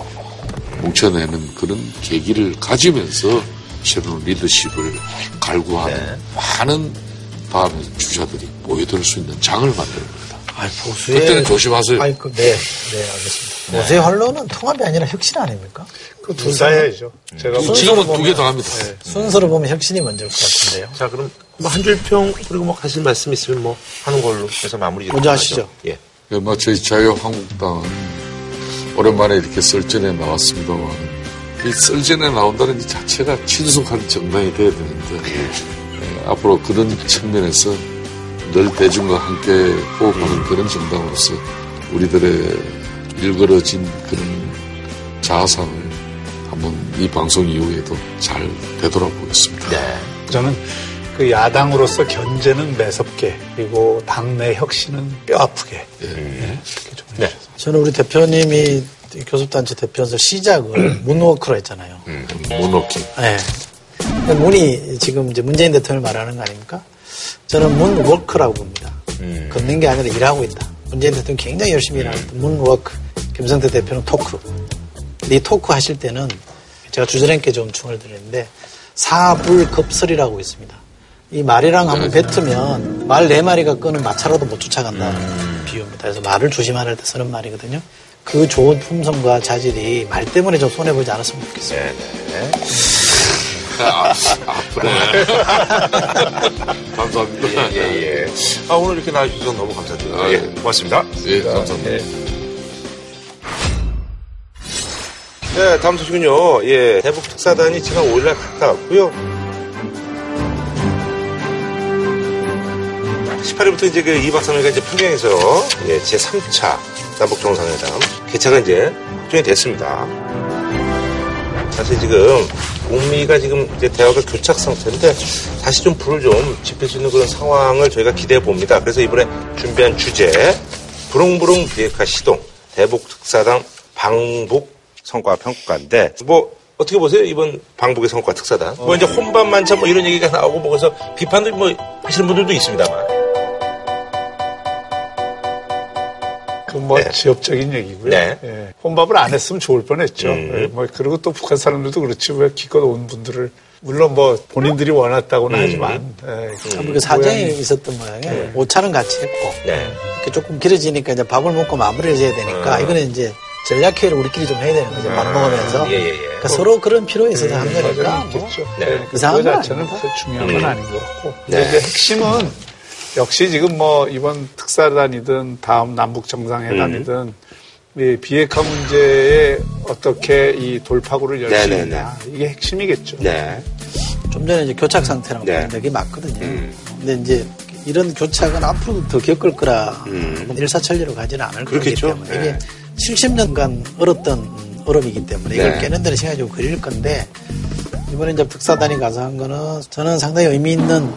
뭉쳐내는 그런 계기를 가지면서 새로운 리더십을 갈구하는 많은 다음에 주자들이 모여들 수 있는 장을 만드는 겁니다. 아, 보수의 그때는 조심하세요. 아이, 그, 네, 네, 알겠습니다. 보수의 활로는 통합이 아니라 혁신 아닙니까? 그둘다 해야죠. 제가 뭐- 지금은 두 개 다 합니다. 순서로 보면 혁신이 먼저일 것 같은데요. 자, 그럼 뭐 한줄평 그리고 뭐 하실 말씀 있으면 뭐 하는 걸로 해서 마무리 먼저 하죠. 하시죠. 예. 예, 뭐 저희 자유한국당은 오랜만에 이렇게 썰전에 나왔습니다만 이 썰전에 나온다는 이 자체가 친숙한 정당이 돼야 되는데 예, 앞으로 그런 측면에서 늘 대중과 함께 호흡하는 그런 정당으로서 우리들의 일그러진 그런 자아상을 한번 이 방송 이후에도 잘 되돌아보겠습니다. 저는 그 야당으로서 견제는 매섭게 그리고 당내 혁신은 뼈 아프게 네, 그렇게 좀 네. 저는 우리 대표님이 교섭단체 대표연설 시작을 문워크로 했잖아요. 문워킹. 네. 문이 지금 이제 문재인 대통령을 말하는 거 아닙니까? 저는 문워크라고 봅니다. 걷는 게 아니라 일하고 있다. 문재인 대통령 굉장히 열심히 일하는데 Moon work. 김성태 대표는 talk. 이 talk 하실 때는 제가 주저님께 좀 충언을 드리는데 사불급설이라고 있습니다. 이 말이란 한번 뱉으면 말 네 마리가 끄는 마차라도 못 쫓아간다는 비유입니다. 그래서 말을 조심하는 데 쓰는 말이거든요. 그 좋은 품성과 자질이 말 때문에 좀 손해보지 않았으면 좋겠어요. 아, 앞으로. 감사합니다. 예, 예, 예. 아, 오늘 이렇게 나와주셔서 너무 감사드립니다. 아, 예, 예. 고맙습니다. 예, 감사합니다. 네, 다음 소식은요. 예, 대북 특사단이 지난 5일날 갔다 왔고요. 18일부터 이제 그 2박 3일간 이제 평양에서 예, 제 3차 남북 정상회담 개최가 이제 확정이 됐습니다. 사실 지금 북미가 지금 이제 대화가 교착 상태인데 다시 좀 불을 좀 지필 수 있는 그런 상황을 저희가 기대해 봅니다. 그래서 이번에 준비한 주제 부릉부릉 비핵화 시동 대북 특사당 방북 성과 평가인데 뭐 어떻게 보세요? 이번 방북의 성과 특사단 뭐 이제 혼밥 만찬 뭐 이런 얘기가 나오고 뭐 그래서 비판도 뭐 하시는 분들도 있습니다만 그 그뭐 네. 지엽적인 얘기고요. 네. 예. 혼밥을 안 했으면 좋을 뻔했죠. 음. 예, 뭐 그리고 또 북한 사람들도 그렇지 왜 기껏 온 분들을 물론 뭐 본인들이 원했다고는 음. 하지만 예, 참그 사정이 모양이- 있었던 모양이에요. 네. 오차는 같이 했고 네. 이렇게 조금 길어지니까 이제 밥을 먹고 마무리를 해야 되니까 아. 이거는 이제 전략회의를 우리끼리 좀 해야 되는 거죠. 밥 먹으면서. 예, 예, 예. 그러니까 서로 그런 필요에 있어서 한 거니까 뭐. 네. 이상한 그거 건 자체는 중요한 음. 건 아닌 것 같고. 네. 근데 핵심은 역시 지금 뭐 이번 특사단이든 다음 남북 정상회담이든 음. 이 비핵화 문제에 어떻게 이 돌파구를 열수 네, 네, 있냐 이게 핵심이겠죠. 네. 좀 전에 이제 교착 상태라고 네. 그게 맞거든요. 음. 근데 이제 이런 교착은 앞으로도 더 겪을 거라 음. 뭐 일사천리로 가지는 않을 그렇겠죠. 거기 때문에 네. 이게 70년간 얼었던 음, 얼음이기 때문에 이걸 네. 깨는 데는 시간이 좀 걸릴 건데 이번에 이제 특사단이 가서 한 거는 저는 상당히 의미 있는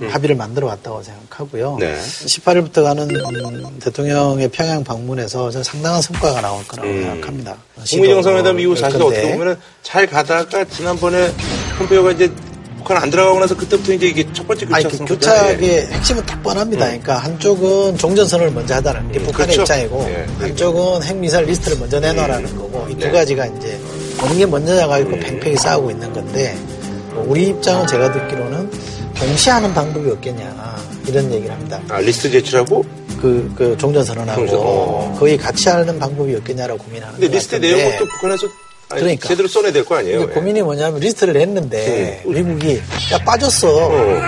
음, 합의를 만들어 왔다고 생각하고요. 네. 18일부터 가는 음, 대통령의 평양 방문에서 저는 상당한 성과가 나올 거라고 음. 생각합니다. 북미 정상회담 이후 사실 어떻게 보면은 잘 가다가 지난번에 폼페이오가 이제 북한 안 들어가고 나서 그때부터 이제 이게 첫 번째 교착 그 교착의 핵심은 딱 뻔합니다. 그러니까 한쪽은 종전선언을 먼저 하자는 게 북한의 그렇죠. 입장이고 예, 한쪽은 핵미사일 리스트를 먼저 내놓으라는 거고 이 두 네. 가지가 이제 어느 게 먼저냐 가지고 팽팽히 싸우고 있는 건데 뭐 우리 입장은 제가 듣기로는 동시에 하는 방법이 없겠냐 이런 얘기를 합니다. 아, 리스트 제출하고 그, 그 종전선언하고 종전, 어. 거의 같이 하는 방법이 없겠냐라고 고민하는 근데 것 리스트 내용을 또 북한에서 아니, 그러니까. 제대로 써내야 될거 아니에요? 근데 고민이 뭐냐면 리스트를 냈는데 음. 미국이 야 빠졌어 어.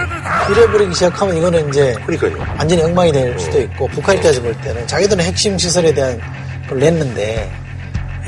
이래버리기 시작하면 이거는 이제 그러니까요. 완전히 엉망이 될 수도 있고 북한 입장에서 볼 때는 자기들은 핵심 시설에 대한 걸 냈는데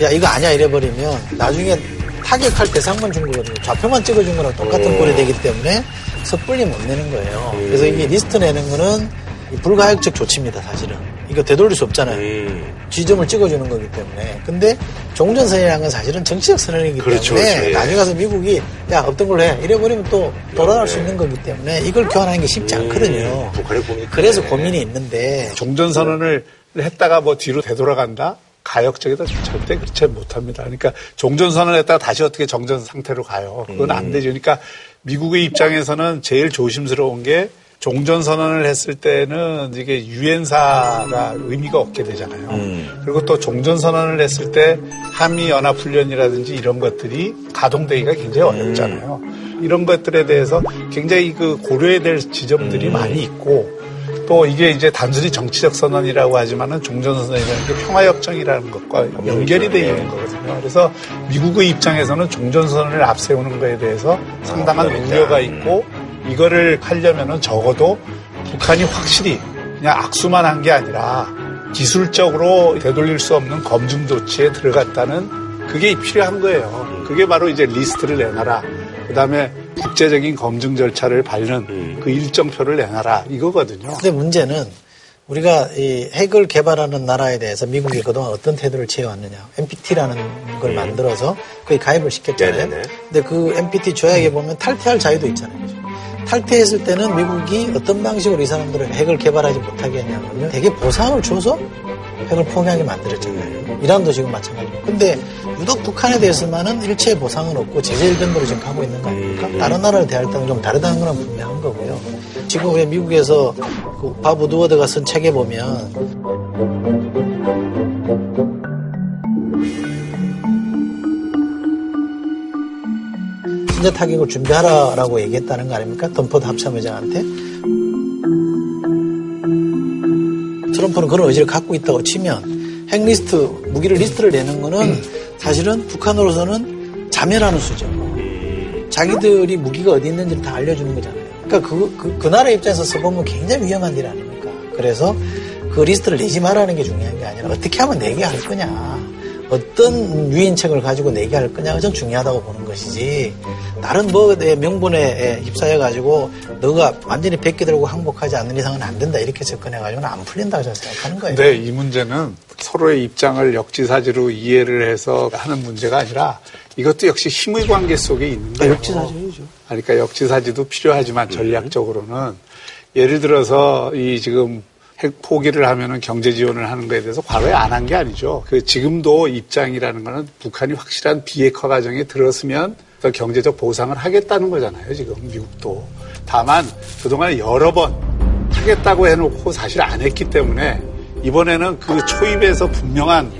야 이거 아니야 이래버리면 나중에 타격할 대상만 준 거거든요 좌표만 찍어준 거랑 똑같은 오. 꼴이 되기 때문에 섣불리 못 내는 거예요 그래서 이게 리스트 내는 거는 이 불가역적 조치입니다 사실은 이거 되돌릴 수 없잖아요 음. 지점을 찍어주는 거기 때문에. 근데 종전 선언이라는 건 사실은 정치적 선언이기 그렇죠, 때문에 그렇죠, 예. 나중에 가서 미국이 야 없던 걸로 해 이래버리면 또 돌아갈 수 있는 거기 때문에 이걸 교환하는 게 쉽지 않거든요. 북한의 고민이 그래서 고민이 있는데 종전 선언을 했다가 뭐 뒤로 되돌아간다? 가역적이다 절대 그렇지 못합니다. 그러니까 종전선언을 했다가 다시 어떻게 정전 상태로 가요. 그건 안 되죠. 그러니까 미국의 입장에서는 제일 조심스러운 게 종전 선언을 했을 때는 이게 유엔사가 의미가 없게 되잖아요. 그리고 또 종전 선언을 했을 때 한미 연합 훈련이라든지 이런 것들이 가동되기가 굉장히 어렵잖아요. 이런 것들에 대해서 굉장히 그 고려해야 될 지점들이 많이 있고 또 이게 이제 단순히 정치적 선언이라고 하지만은 종전 선언이라는 게 평화 협정이라는 것과 연결이 되어 있는 거거든요. 그래서 미국의 입장에서는 종전 선언을 앞세우는 거에 대해서 상당한 우려가 있고 이거를 하려면은 적어도 북한이 확실히 그냥 악수만 한 게 아니라 기술적으로 되돌릴 수 없는 검증 조치에 들어갔다는 그게 필요한 거예요. 그게 바로 이제 리스트를 내놔라. 그 다음에 국제적인 검증 절차를 밟는 그 일정표를 내놔라. 이거거든요. 근데 문제는 우리가 이 핵을 개발하는 나라에 대해서 미국이 그동안 어떤 태도를 취해왔느냐. NPT라는 걸 만들어서 거의 가입을 시켰잖아요. 네네네. 근데 그 NPT 조약에 보면 탈퇴할 자유도 있잖아요. 탈퇴했을 때는 미국이 어떤 방식으로 이 사람들은 핵을 개발하지 못하게 했냐면요. 되게 보상을 줘서 핵을 포기하게 만들었잖아요. 이란도 지금 마찬가지고. 근데 유독 북한에 대해서만은 일체의 보상은 없고 제재 일변도로 지금 가고 있는 거 아닙니까? 다른 나라를 대할 때는 좀 다르다는 건 분명한 거고요. 지금 왜 미국에서 그밥 우드워드가 쓴 책에 보면 선제 타격을 준비하라라고 얘기했다는 거 아닙니까? 던포드 합참의장한테. 트럼프는 그런 의지를 갖고 있다고 치면 핵 리스트, 무기를 리스트를 내는 거는 사실은 북한으로서는 자멸하는 수죠. 자기들이 무기가 어디 있는지를 다 알려주는 거잖아요. 그러니까 그, 그, 그 나라 입장에서 서보면 굉장히 위험한 일 아닙니까? 그래서 그 리스트를 내지 말라는 게 중요한 게 아니라 어떻게 하면 내게 할 거냐. 어떤 유인책을 가지고 내게 할 거냐가 좀 중요하다고 보는 것이지 다른 뭐의 명분에 휩싸여 가지고 너가 완전히 백기 들고 항복하지 않는 이상은 안 된다 이렇게 접근해 가지고는 안 풀린다고 저는 생각하는 거예요. 근데 이 문제는 서로의 입장을 역지사지로 이해를 해서 하는 문제가 아니라 이것도 역시 힘의 관계 속에 있는 거예요. 역지사지죠. 그러니까 역지사지도 필요하지만 전략적으로는 예를 들어서 이 지금 핵 포기를 하면은 경제 지원을 하는 거에 대해서 과거에 안 한 게 아니죠. 그 지금도 입장이라는 거는 북한이 확실한 비핵화 과정에 들었으면 더 경제적 보상을 하겠다는 거잖아요. 지금 미국도. 다만 그동안 여러 번 하겠다고 해놓고 사실 안 했기 때문에 이번에는 그 초입에서 분명한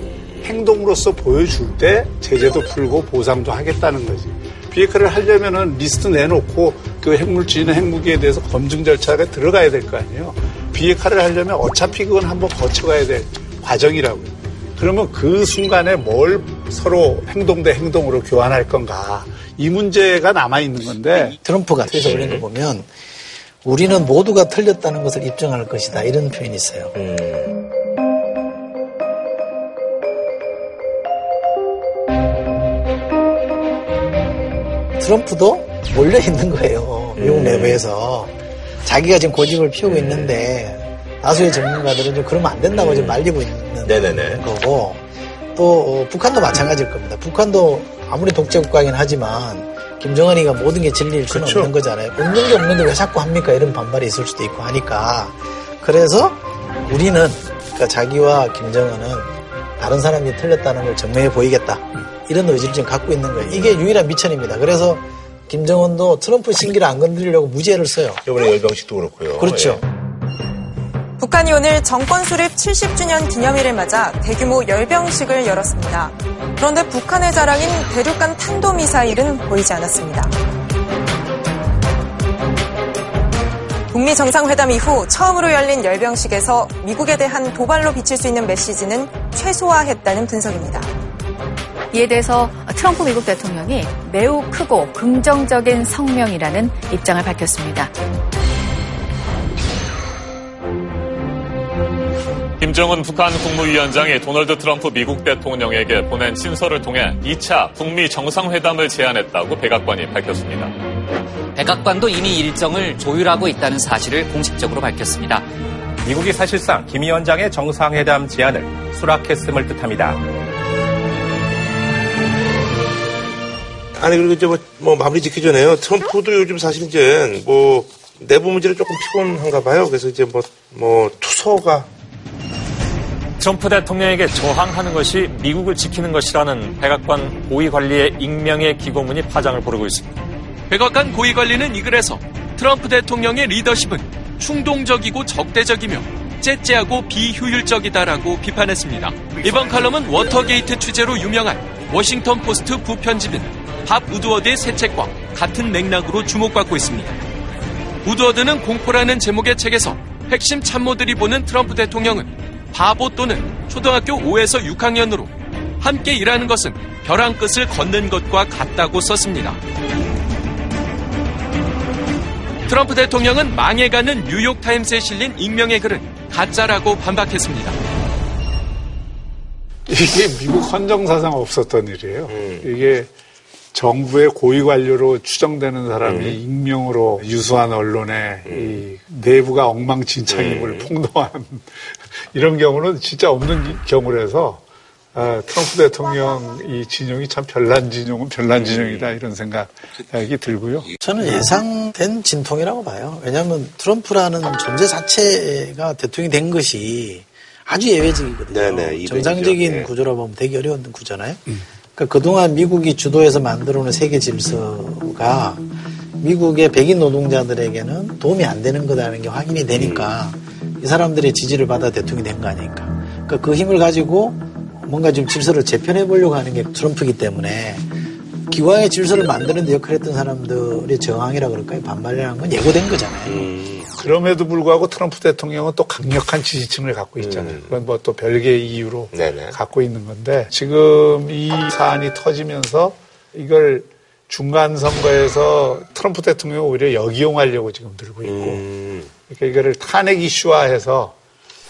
행동으로서 보여줄 때 제재도 풀고 보상도 하겠다는 거지. 비핵화를 하려면은 리스트 내놓고 그 핵물질이나 핵무기에 대해서 검증 절차가 들어가야 될 거 아니에요. 비핵화를 하려면 어차피 그건 한번 거쳐가야 될 과정이라고요. 그러면 그 순간에 뭘 서로 행동 대 행동으로 교환할 건가. 이 문제가 남아 있는 건데. 트럼프가 트에서 올린 거 보면 우리는 모두가 틀렸다는 것을 입증할 것이다. 이런 표현이 있어요. 트럼프도 몰려 있는 거예요. 미국 음. 내부에서. 자기가 지금 고집을 피우고 있는데 다수의 전문가들은 좀 그러면 안 된다고 지금 말리고 있는 네네네. 거고 또 어, 북한도 마찬가지일 겁니다. 북한도 아무리 독재 국가이긴 하지만 김정은이가 모든 게 진리일 수는 그렇죠. 없는 거잖아요. 없는 게 없는데 왜 자꾸 합니까? 이런 반발이 있을 수도 있고 하니까 그래서 우리는 그러니까 자기와 김정은은 다른 사람이 틀렸다는 걸 증명해 보이겠다. 이런 의지를 지금 갖고 있는 거예요. 이게 유일한 미천입니다. 그래서 김정은도 트럼프 신기를 안 건드리려고 무죄를 써요. 이번에 열병식도 그렇고요. 그렇죠. 북한이 오늘 정권 수립 70주년 기념일을 맞아 대규모 열병식을 열었습니다. 그런데 북한의 자랑인 대륙간 탄도미사일은 보이지 않았습니다. 북미 정상회담 이후 처음으로 열린 열병식에서 미국에 대한 도발로 비칠 수 있는 메시지는 최소화했다는 분석입니다. 이에 대해서 트럼프 미국 대통령이 매우 크고 긍정적인 성명이라는 입장을 밝혔습니다. 김정은 북한 국무위원장이 도널드 트럼프 미국 대통령에게 보낸 친서를 통해 2차 북미 정상회담을 제안했다고 백악관이 밝혔습니다. 백악관도 이미 일정을 조율하고 있다는 사실을 공식적으로 밝혔습니다. 미국이 사실상 김 위원장의 정상회담 제안을 수락했음을 뜻합니다. 아니 그리고 이제 뭐, 뭐 마무리 짓기 전에요. 트럼프도 요즘 사실 이제 뭐 내부 문제를 조금 피곤한가 봐요. 그래서 이제 뭐 뭐 투서가 트럼프 대통령에게 저항하는 것이 미국을 지키는 것이라는 백악관 고위 관리의 익명의 기고문이 파장을 부르고 있습니다. 백악관 고위 관리는 이 글에서 트럼프 대통령의 리더십은 충동적이고 적대적이며 쩨쩨하고 비효율적이다라고 비판했습니다. 이번 칼럼은 워터게이트 취재로 유명한 워싱턴 포스트 부편집인 밥 우드워드의 새 책과 같은 맥락으로 주목받고 있습니다. 우드워드는 공포라는 제목의 책에서 핵심 참모들이 보는 트럼프 대통령은 바보 또는 초등학교 5에서 6학년으로 함께 일하는 것은 벼랑 끝을 걷는 것과 같다고 썼습니다. 트럼프 대통령은 망해가는 뉴욕타임스에 실린 익명의 글은 가짜라고 반박했습니다. 이게 미국 헌정사상 없었던 일이에요. 음. 이게 정부의 고위 관료로 추정되는 사람이 음. 익명으로 유수한 언론에 이 내부가 엉망진창임을 음. 폭로한 이런 경우는 진짜 없는 경우라서 아, 트럼프 대통령 이 진영이 참 별난 진영은 별난 진영이다 이런 생각이 들고요. 저는 예상된 진통이라고 봐요. 왜냐하면 트럼프라는 존재 자체가 대통령이 된 것이 아주 예외적이거든요. 네네. 정상적인 네. 구조라 보면 되게 어려운 구조잖아요. 그러니까 그동안 미국이 주도해서 만들어놓은 세계 질서가 미국의 백인 노동자들에게는 도움이 안 되는 거다라는 게 확인이 되니까 이 사람들의 지지를 받아 대통령이 된 거 아닙니까? 그러니까 그 힘을 가지고 뭔가 좀 질서를 재편해 보려고 하는 게 트럼프이기 때문에 기왕의 질서를 만드는 데 역할했던 사람들의 저항이라 그럴까요? 반발이라는 건 예고된 거잖아요. 그럼에도 불구하고 트럼프 대통령은 또 강력한 지지층을 갖고 있잖아요. 그건 뭐 또 별개의 이유로 갖고 있는 건데 지금 이 사안이 터지면서 이걸 중간 선거에서 트럼프 대통령이 오히려 역이용하려고 지금 들고 있고 그러니까 이거를 탄핵 이슈화해서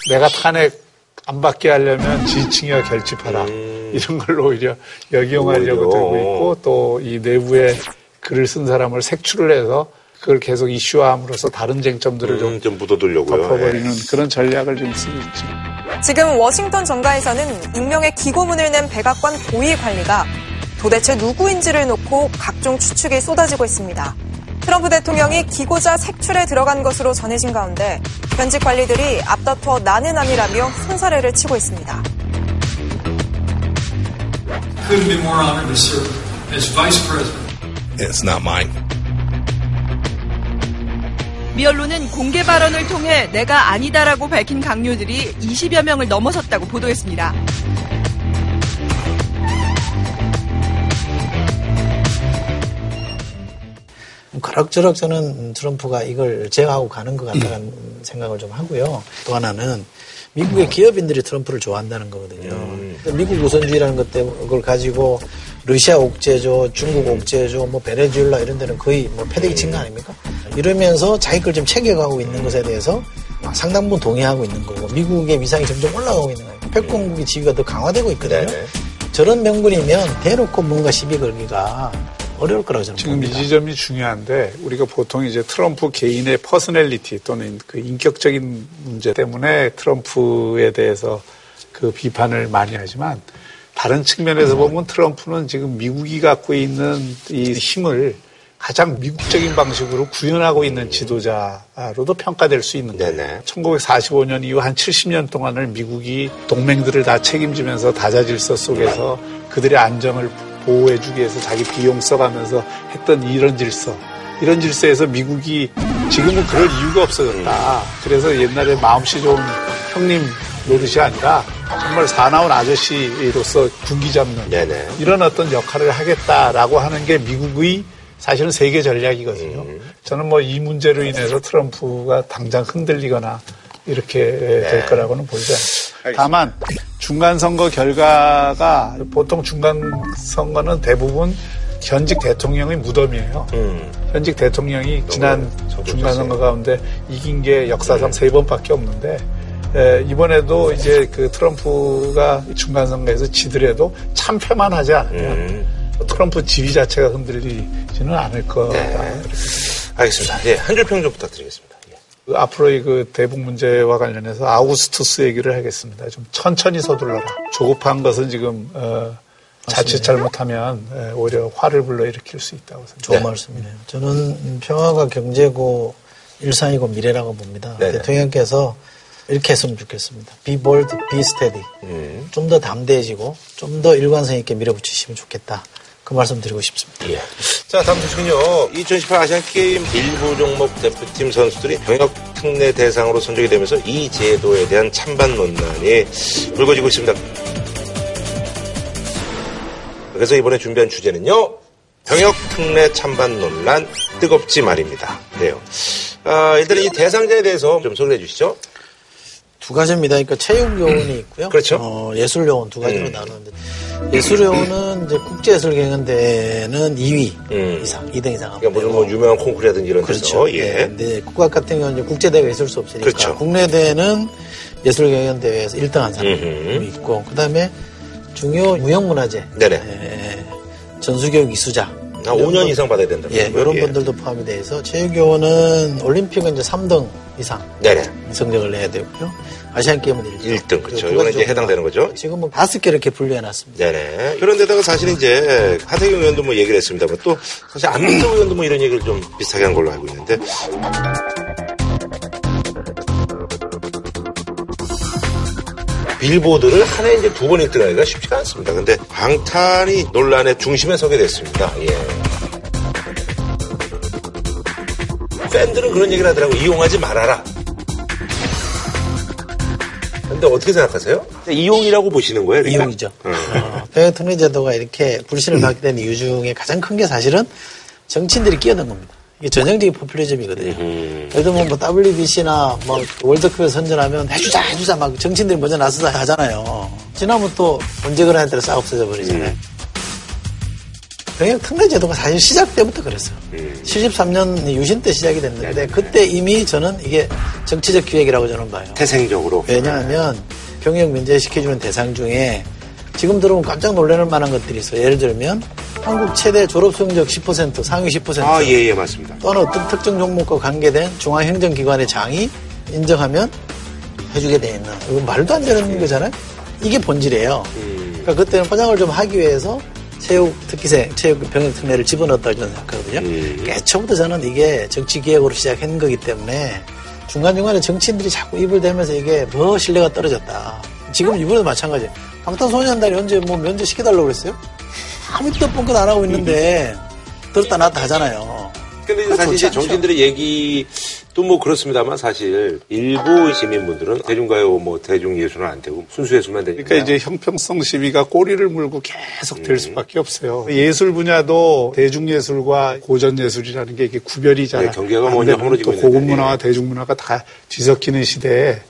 내가 탄핵 안 받게 하려면 지지층이와 결집하라. 이런 걸로 오히려 역이용하려고 오히려. 들고 있고 또 이 내부에 글을 쓴 사람을 색출을 해서 그걸 계속 이슈화함으로써 다른 쟁점들을 좀, 좀 묻어두려고요. 덮어버리는 그런 전략을 좀 쓰고 있죠. 지금 워싱턴 정가에서는 익명의 기고문을 낸 백악관 고위 관리가 도대체 누구인지를 놓고 각종 추측이 쏟아지고 있습니다. 트럼프 대통령이 기고자 색출에 들어간 것으로 전해진 가운데 현직 관리들이 앞다퉈 나는 아니라며 손사래를 치고 있습니다. Couldn't be more honored to serve as vice president. It's not mine. 미 언론은 공개 발언을 통해 내가 아니다라고 밝힌 강요들이 20여 명을 넘어섰다고 보도했습니다. 그럭저럭 저는 트럼프가 이걸 제어하고 가는 것 같다는 생각을 좀 하고요. 또 하나는 미국의 기업인들이 트럼프를 좋아한다는 거거든요. 미국 우선주의라는 것 때문에 그걸 가지고 러시아 옥제죠, 중국 옥제죠, 뭐 베네수엘라 이런 데는 거의 뭐 패대기 친 거 아닙니까? 이러면서 자기 걸 좀 챙겨가고 있는 것에 대해서 상당 부분 동의하고 있는 거고 미국의 위상이 점점 올라가고 있는 거예요. 패권국의 지위가 더 강화되고 있거든요. 저런 명분이면 대놓고 뭔가 시비 걸기가 어려울 거라고 저는 지금 봅니다. 이 지점이 중요한데 우리가 보통 이제 트럼프 개인의 personality 또는 그 인격적인 문제 때문에 트럼프에 대해서 그 비판을 많이 하지만 다른 측면에서 보면 트럼프는 지금 미국이 갖고 있는 이 힘을 가장 미국적인 방식으로 구현하고 있는 지도자로도 평가될 수 있는 거예요. 1945년 이후 한 70년 동안을 미국이 동맹들을 다 책임지면서 다자질서 속에서 그들의 안정을 보호해주기 위해서 자기 비용 써가면서 했던 이런 질서. 이런 질서에서 미국이 지금은 그럴 이유가 없어졌다. 그래서 옛날에 마음씨 좋은 형님 노릇이 아니라 정말 사나운 아저씨로서 군기 잡는 이런 어떤 역할을 하겠다라고 하는 게 미국의 사실은 세계 전략이거든요. 저는 뭐 이 문제로 인해서 트럼프가 당장 흔들리거나 이렇게 될 거라고는 보이지 않습니다. 다만 중간 선거 결과가 보통 중간 선거는 대부분 현직 대통령의 무덤이에요. 현직 대통령이 지난 중간 선거 가운데 이긴 게 역사상 세 번밖에 없는데 에, 이번에도 이제 그 트럼프가 중간 선거에서 지더라도 참패만 하지 않으면 트럼프 지위 자체가 흔들리지는 않을 거다. 알겠습니다. 예, 한 줄 평 좀 부탁드리겠습니다. 그 앞으로의 그 대북 문제와 관련해서 아우구스투스 얘기를 하겠습니다. 좀 천천히 서둘러라. 조급한 것은 지금 어, 자칫 잘못하면 에, 오히려 화를 불러 일으킬 수 있다고 생각합니다. 좋은 말씀이네요. 저는 평화가 경제고 일상이고 미래라고 봅니다. 네네. 대통령께서 이렇게 했으면 좋겠습니다. Be bold, be steady. 좀더 담대해지고 좀 더 일관성 있게 밀어붙이시면 좋겠다. 그 말씀 드리고 싶습니다. 예. 자, 다음 소식은요. 2018 아시안 게임 일부 종목 대표팀 선수들이 병역 특례 대상으로 선정이 되면서 이 제도에 대한 찬반 논란이 불거지고 있습니다. 그래서 이번에 준비한 주제는요. 병역 특례 찬반 논란 뜨겁지 말입니다. 그래요. 아, 일단 이 대상자에 대해서 좀 소개해 주시죠. 두 가지입니다. 그러니까 체육 요원이 있고요. 그렇죠. 어, 예술 요원 두 가지로 음. 나누는데 예술요원은 이제 국제예술경연대회는 2위 이상, 2등 이상. 그러니까 무슨 뭐 유명한 콩쿠르라든지 이런 그렇죠. 데서 예. 근데 국악 같은 경우는 이제 국제대회 있을 수 없으니까 그렇죠. 국내 대회는 예술경연대회에서 1등한 사람이 음흠. 있고 그 다음에 중요 무형문화재 네네. 예, 전수교육 이수자 아, 5년 이상 받아야 된다. 예, 이런 분들도 포함이 돼 있어 체육요원은 올림픽은 이제 3등 이상 네네. 성적을 내야 되고요. 아시안 게임은 1등. 1등, 그렇죠. 이거는 이제 해당되는 거죠. 지금은 다섯 개 이렇게 분류해 놨습니다. 네네. 그런데다가 사실 이제 하태경 의원도 뭐 얘기를 했습니다만 또 사실 안민석 의원도 뭐 이런 얘기를 좀 비슷하게 한 걸로 알고 있는데 빌보드를 한 해 이제 두 번 1등하기가 쉽지가 않습니다. 근데 방탄이 논란의 중심에 서게 됐습니다. 예. 팬들은 그런 얘기를 하더라고. 이용하지 말아라. 근데 어떻게 생각하세요? 이용이라고 보시는 거예요? 그러니까? 이용이죠. 음. 어, 병역특례 제도가 이렇게 불신을 받게 된 이유 중에 가장 큰 게 사실은 정치인들이 끼어든 겁니다. 이게 전형적인 포퓰리즘이거든요. 음. 예를 들면 뭐 WBC나 뭐 월드컵에 선전하면 해주자 해주자 막 정치인들이 먼저 나서서 하잖아요. 지나면 또 언제 그러냐에 따라 싹 없어져 버리잖아요. 음. 병역 특례 제도가 사실 시작 때부터 그랬어요. 음. 73년 유신 때 시작이 됐는데 그때 이미 저는 이게 정치적 기획이라고 저는 봐요. 태생적으로. 왜냐하면 병역 면제시켜주는 대상 중에 지금 들어보면 깜짝 놀라는 만한 것들이 있어요. 예를 들면 한국 최대 졸업 성적 10% 상위 10% 아, 예, 예, 맞습니다. 또는 어떤 특정 종목과 관계된 중앙행정기관의 장이 인정하면 해주게 돼 있는 이건 말도 안 되는 거잖아요. 이게 본질이에요. 그러니까 그때는 포장을 좀 하기 위해서 체육 특기생, 체육 병역 특례를 집어넣었다고 저는 생각하거든요. 애초부터 저는 이게 정치 기획으로 시작한 거기 때문에 중간중간에 정치인들이 자꾸 입을 대면서 이게 뭐 신뢰가 떨어졌다. 지금 이번에도 마찬가지예요. 방탄소년단이 언제 뭐 면제 시켜달라고 그랬어요? 아무 뜻 뻔것 안 하고 있는데 들었다 놨다 하잖아요. 근데 이제 사실 이제. 정치인들의 얘기 또 뭐 그렇습니다만 사실 일부 시민분들은 대중가요 뭐 대중예술은 안 되고 순수예술만 되니까 그러니까 이제 형평성 시비가 꼬리를 물고 계속 음. 될 수밖에 없어요. 예술 분야도 대중예술과 고전예술이라는 게 이게 구별이 잘 네, 경계가 되는 허물어지고 또 있는데, 고급 문화와 대중문화가 다 뒤섞이는 시대에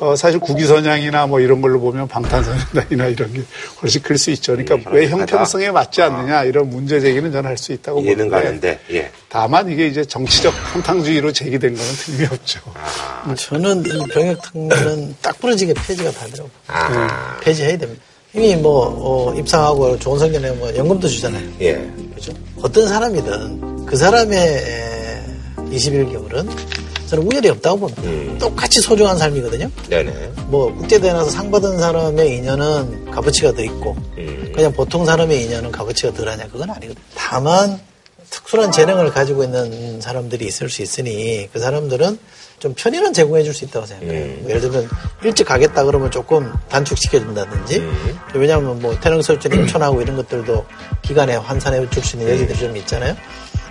어, 사실 국위선양이나 뭐 이런 걸로 보면 방탄소년단이나 이런 게 훨씬 클 수 있죠. 그러니까 왜 형평성에 맞지 않느냐 이런 문제 제기는 저는 할 수 있다고 이해는 보는데 가는데 예. 다만 이게 이제 정치적 한탕주의로 제기된 거는 틀림이 없죠. 아. 저는 이 병역 특례는 딱 부러지게 폐지가 되더라고요. 아. 폐지해야 됩니다. 이미 뭐 어, 입상하고 좋은 성적 내면 뭐 연금도 주잖아요. 예. 그죠? 어떤 사람이든 그 사람의 에, 21개월은 저는 우열이 없다고 봅니다. 음. 똑같이 소중한 삶이거든요. 네네. 뭐 국제대회 나서 상 받은 사람의 인연은 값어치가 더 있고 음. 그냥 보통 사람의 인연은 값어치가 덜하냐 그건 아니거든요. 다만 특수한 재능을 가지고 있는 사람들이 있을 수 있으니 그 사람들은 좀 편의는 제공해 줄 수 있다고 생각해요. 음. 뭐 예를 들면 일찍 가겠다 그러면 조금 단축시켜 준다든지 음. 왜냐하면 뭐 태릉 설전 인천하고 이런 것들도 기간에 환산해 줄 수 있는 여지들이 좀 있잖아요.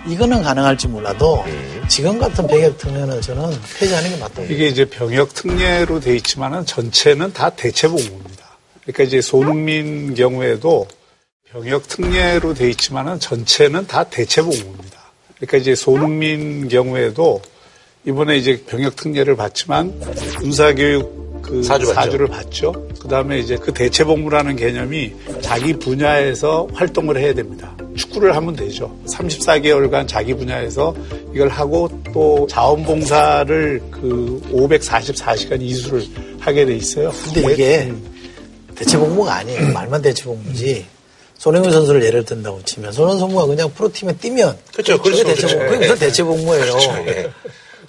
이거는 가능할지 몰라도 음. 지금 같은 병역 특례는 저는 폐지하는 게 맞다고 이게 이제 병역 특례로 돼 있지만은 전체는 다 대체 복무입니다. 그러니까 이제 손흥민 경우에도 병역 특례로 돼 있지만은 전체는 다 대체 복무입니다. 그러니까 이제 손흥민 경우에도 이번에 이제 병역 특례를 받지만 군사교육 그 사주. 사주를 받죠. 그 다음에 이제 그 대체 복무라는 개념이 자기 분야에서 활동을 해야 됩니다. 축구를 하면 되죠. 34개월간 자기 분야에서 이걸 하고 또 자원봉사를 그 544시간 이수를 하게 돼 있어요. 근데 이게 대체 복무가 아니에요. 말만 대체 복무지. 손흥민 선수를 예를 든다고 치면 손흥민 선수가 그냥 프로팀에 뛰면 그렇죠. 그게. 대체 복무. 그렇죠. 그게 무슨 예. 대체 복무예요. 그렇죠. 예.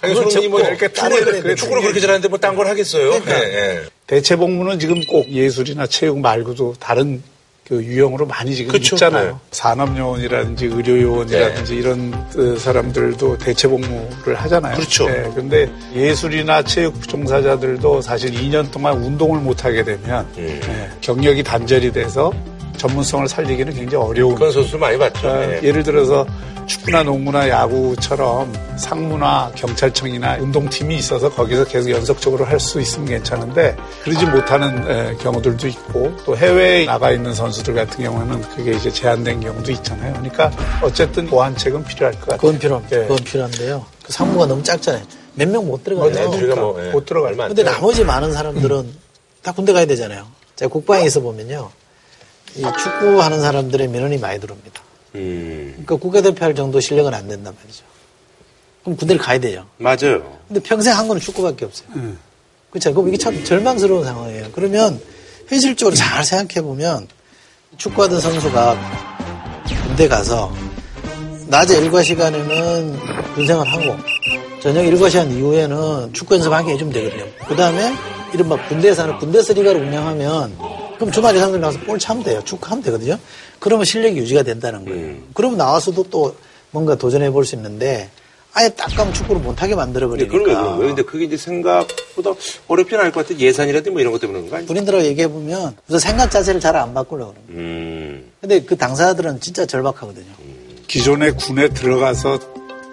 아니, 손흥민이 뭐 이렇게 축구를. 축구를 그렇게 잘하는데 뭐 딴 걸 하겠어요? 그러니까. 예, 예. 대체 복무는 지금 꼭 예술이나 체육 말고도 다른 그 유형으로 많이 지금 그쵸. 있잖아요. 네. 산업요원이라든지 의료요원이라든지 이런 그 사람들도 대체 복무를 하잖아요. 그렇죠. 네, 근데 예술이나 체육 종사자들도 사실 2년 동안 운동을 못 하게 되면 음. 네, 경력이 단절이 돼서 전문성을 살리기는 굉장히 어려운. 그런 선수 많이 봤죠. 어, 예. 예를 들어서 축구나 농구나 야구처럼 상무나 경찰청이나 운동팀이 있어서 거기서 계속 연속적으로 할 수 있으면 괜찮은데 그러지 못하는 에, 경우들도 있고 또 해외에 나가 있는 선수들 같은 경우는 그게 이제 제한된 경우도 있잖아요. 그러니까 어쨌든 보완책은 필요할 것 같아요. 그건 필요합니다. 예. 그건 필요한데요. 그 상무가 너무 작잖아요. 몇 명 못 들어가요. 네, 우리가 뭐, 예. 못 들어갈 안 근데. 나머지 많은 사람들은 다 군대 가야 되잖아요. 제가 국방에서 보면요. 이 축구하는 사람들의 민원이 많이 들어옵니다. 음, 그러니까 국가대표 할 정도 실력은 안 된단 말이죠. 그럼 군대를 가야 돼요. 맞아요. 근데 평생 한 거는 축구밖에 없어요. 그렇죠. 그럼 이게 참 절망스러운 상황이에요. 그러면 현실적으로 잘 생각해 보면 축구하던 선수가 군대 가서 낮에 일과 시간에는 군생활 하고 저녁 일과 시간 이후에는 축구 연습하게 해주면 되거든요. 그 다음에 이른바 군대에서 하는 군대에서 리가를 운영하면 그럼 주말에 사람들 나와서 볼 차면 돼요. 축구하면 되거든요. 그러면 실력이 유지가 된다는 거예요. 음. 그러면 나와서도 또 뭔가 도전해 볼 수 있는데 아예 딱가면 축구를 못하게 만들어 근데 버리니까. 그런 거 거예요. 근데 그게 이제 생각보다 어렵진 않을 것 같아. 예산이라든지 뭐 이런 것 때문에 그런 거 아니에요? 군인들하고 얘기해 보면 우선 생각 자세를 잘 안 바꾸려고 그럽니다. 음, 근데 그 당사자들은 진짜 절박하거든요. 기존의 군에 들어가서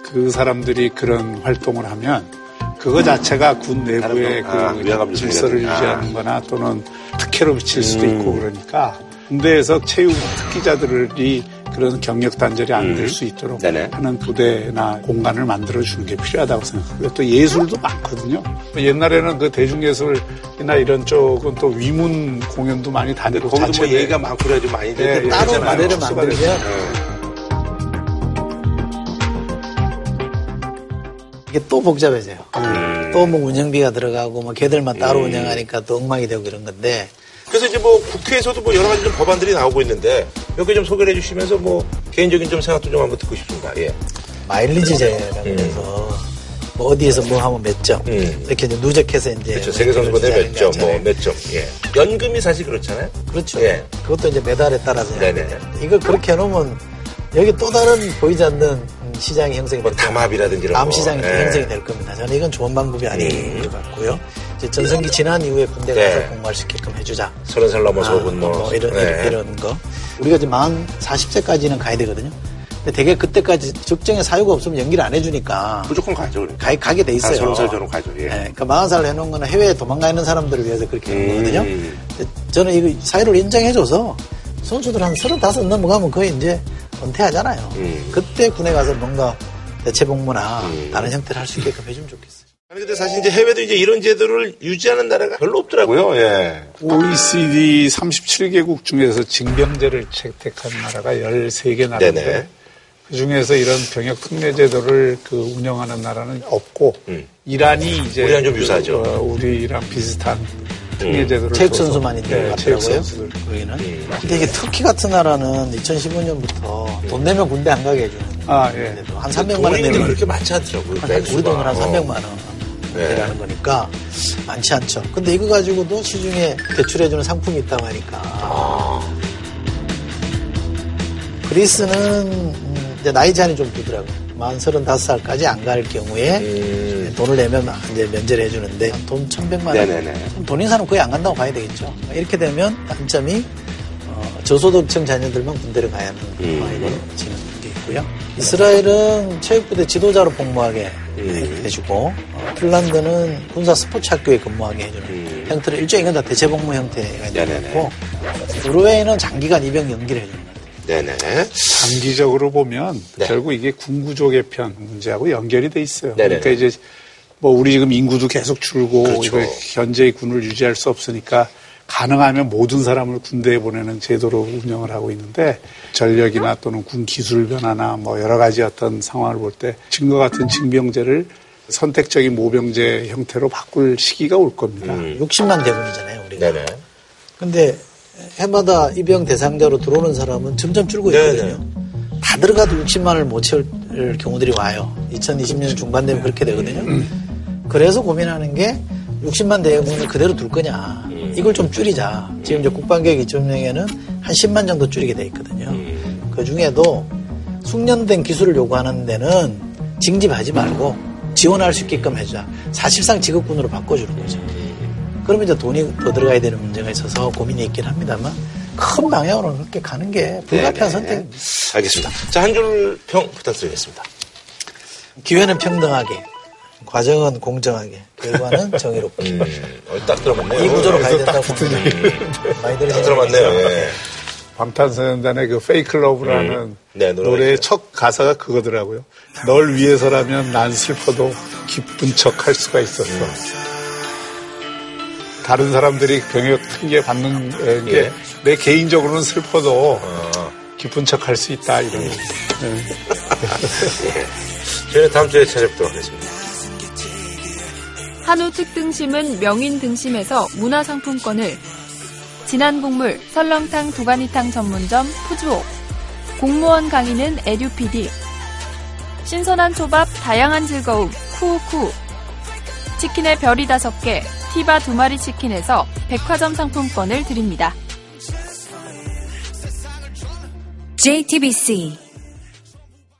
그 사람들이 그런 활동을 하면 그거 자체가 군 내부의 그 아, 위화감 질서를. 유지하는 거나 또는 특혜로 미칠 수도 음. 있고 그러니까 군대에서 체육 특기자들이 그런 경력 단절이 안 될 수 있도록 음. 네네. 하는 부대나 공간을 만들어 주는 게 필요하다고 생각하고요. 또 예술도 많거든요. 옛날에는 그 대중예술이나 이런 쪽은 또 위문 공연도 많이 다니고 거기도 뭐 자체 얘기가 많고 그래가지고 많이 예, 되는데 따로 축소가 만들면. 이게 또 복잡해져요. 음. 또 뭐 운영비가 들어가고 뭐 걔들만 따로 음. 운영하니까 또 엉망이 되고 이런 건데 그래서 이제 뭐 국회에서도 뭐 여러 가지 좀 법안들이 나오고 있는데 몇 개 좀 소개를 해주시면서 뭐 개인적인 좀 생각도 좀 한번 듣고 싶습니다. 예. 마일리지제라고 해서 뭐 어디에서 뭐 하면 몇 점. 음. 이렇게 이제 누적해서 이제. 그렇죠. 세계 선수권대 몇 점, 뭐 몇 점. 예. 연금이 사실 그렇잖아요. 그렇죠. 예. 그것도 이제 메달에 따라서. 네네. 이걸 그렇게 해놓으면 여기 또 다른 보이지 않는 음, 시장이 형성이 뭐 될. 담합이라든지 이런 다음 거. 시장이 또 예. 형성이 될 겁니다. 저는 이건 좋은 방법이 아닌 것 같고요. 이제 전성기 지난 이후에 군대 네. 가서 공부할시게끔 해주자. 서른 살 넘어서 아, 뭐. 뭐 이런, 네. 이런 거. 우리가 이제 만 40세까지는 가야 되거든요. 근데 되게 그때까지 적정의 사유가 없으면 연기를 안 해주니까 무조건 가죠. 그러니까. 가, 가게 돼 있어요. 서른 살 전후 가죠. 예. 네, 그러니까 40살 해놓은 거는 해외에 도망가 있는 사람들을 위해서 그렇게 한 거거든요. 음. 근데 저는 이거 사유를 인정해줘서 선수들 한35 넘어가면 거의 이제 은퇴하잖아요. 음. 그때 군에 가서 뭔가 대체 복무나 다른 형태를 할 수 있게끔 해주면 좋겠어요. 아니 근데 사실 이제 해외도 이제 이런 제도를 유지하는 나라가 별로 없더라고요. 예. OECD 37개국 중에서 징병제를 채택한 나라가 13개 나라인데 네네. 그 중에서 이런 병역 특례 제도를 그 운영하는 나라는 없고 이란이 이제 우리랑 좀 유사하죠. 그, 어, 우리랑 비슷한 특례 음. 제도를 체육 둬서 선수만 있는 네, 같더라고요. 선수들. 거기는. 근데 이게 터키 같은 나라는 2015년부터 돈 내면 군대 안 가게 해주는. 아, 예. 한 300만 원 돈이 내면 그렇게 많지 않더라고요. 한-. 우리 돈으로 한 어. 300만 원 네. 대라는 거니까 많지 않죠. 근데 이거 가지고도 시중에 대출해주는 상품이 있다고 하니까. 아. 그리스는 음, 이제 나이 제한이 좀 두더라고요. 만 35살까지 안 갈 경우에 음. 돈을 내면 이제 면제를 해주는데 돈 1100만 원. 돈 인사는 거의 안 간다고 봐야 되겠죠. 이렇게 되면 단점이 어, 저소득층 자녀들만 군대를 가야 하는 음. 상황이 벌어지는 게 있고요. 이스라엘은 체육부대 지도자로 복무하게 음. 해주고 어, 핀란드는 군사 스포츠 학교에 근무하게 해주는 형태를 일종의 이건 다 대체 복무 형태가 음. 있고 노르웨이는 장기간 입영 연기를 해주는. 네네. 장기적으로 보면 네. 결국 이게 군구조 개편 문제하고 연결이 돼 있어요. 네네네. 그러니까 이제 뭐 우리 지금 인구도 계속 줄고 그렇죠. 현재의 군을 유지할 수 없으니까 가능하면 모든 사람을 군대에 보내는 제도로 운영을 하고 있는데 전력이나 또는 군 기술 변화나 뭐 여러 가지 어떤 상황을 볼 때 지금과 같은 징병제를 선택적인 모병제 형태로 바꿀 시기가 올 겁니다. 60만 대군이잖아요, 우리가. 네네. 근데 해마다 입영 대상자로 들어오는 사람은 점점 줄고. 있거든요. 다 들어가도 60만을 못 채울 경우들이 와요. 2020년 중반 되면 그렇게 되거든요. 그래서 고민하는 게 60만 대군을 그대로 둘 거냐. 이걸 좀 줄이자. 지금 이제 국방계획 2.0에는 한 10만 정도 줄이게 돼 있거든요. 그 중에도 숙련된 기술을 요구하는 데는 징집하지 말고 지원할 수 있게끔 해주자. 사실상 직업군으로 바꿔주는 거죠. 그러면 이제 돈이 더 들어가야 되는 문제가 있어서 고민이 있긴 합니다만 큰 방향으로 그렇게 가는 게 불가피한 선택입니다. 알겠습니다. 자, 한 줄 평 부탁드리겠습니다. 기회는 평등하게, 과정은 공정하게, 결과는 정의롭게. 음, 어, 딱 들어맞네요. 이 구조로 가야 딱 된다고. 많이 들으시죠? 딱 들어맞네요. 예. 방탄소년단의 그 Fake Love라는 음. 네, 노래의. 첫 가사가 그거더라고요. 널 위해서라면 난 슬퍼도 기쁜 척 할 수가 있었어. 음. 다른 사람들이 병역 특례 받는 에, 게 예. 내 개인적으로는 슬퍼도 어. 기쁜 척할 수 있다 이런. 네. 저희는 다음 주에 찾아뵙도록 하겠습니다. 한우 특등심은 명인 등심에서 문화상품권을 진한 국물 설렁탕 도가니탕 전문점 푸주옥 공무원 강의는 에듀피디 신선한 초밥 다양한 즐거움 쿠우쿠 치킨의 별이 다섯 개 티바 두 마리 치킨에서 백화점 상품권을 드립니다. JTBC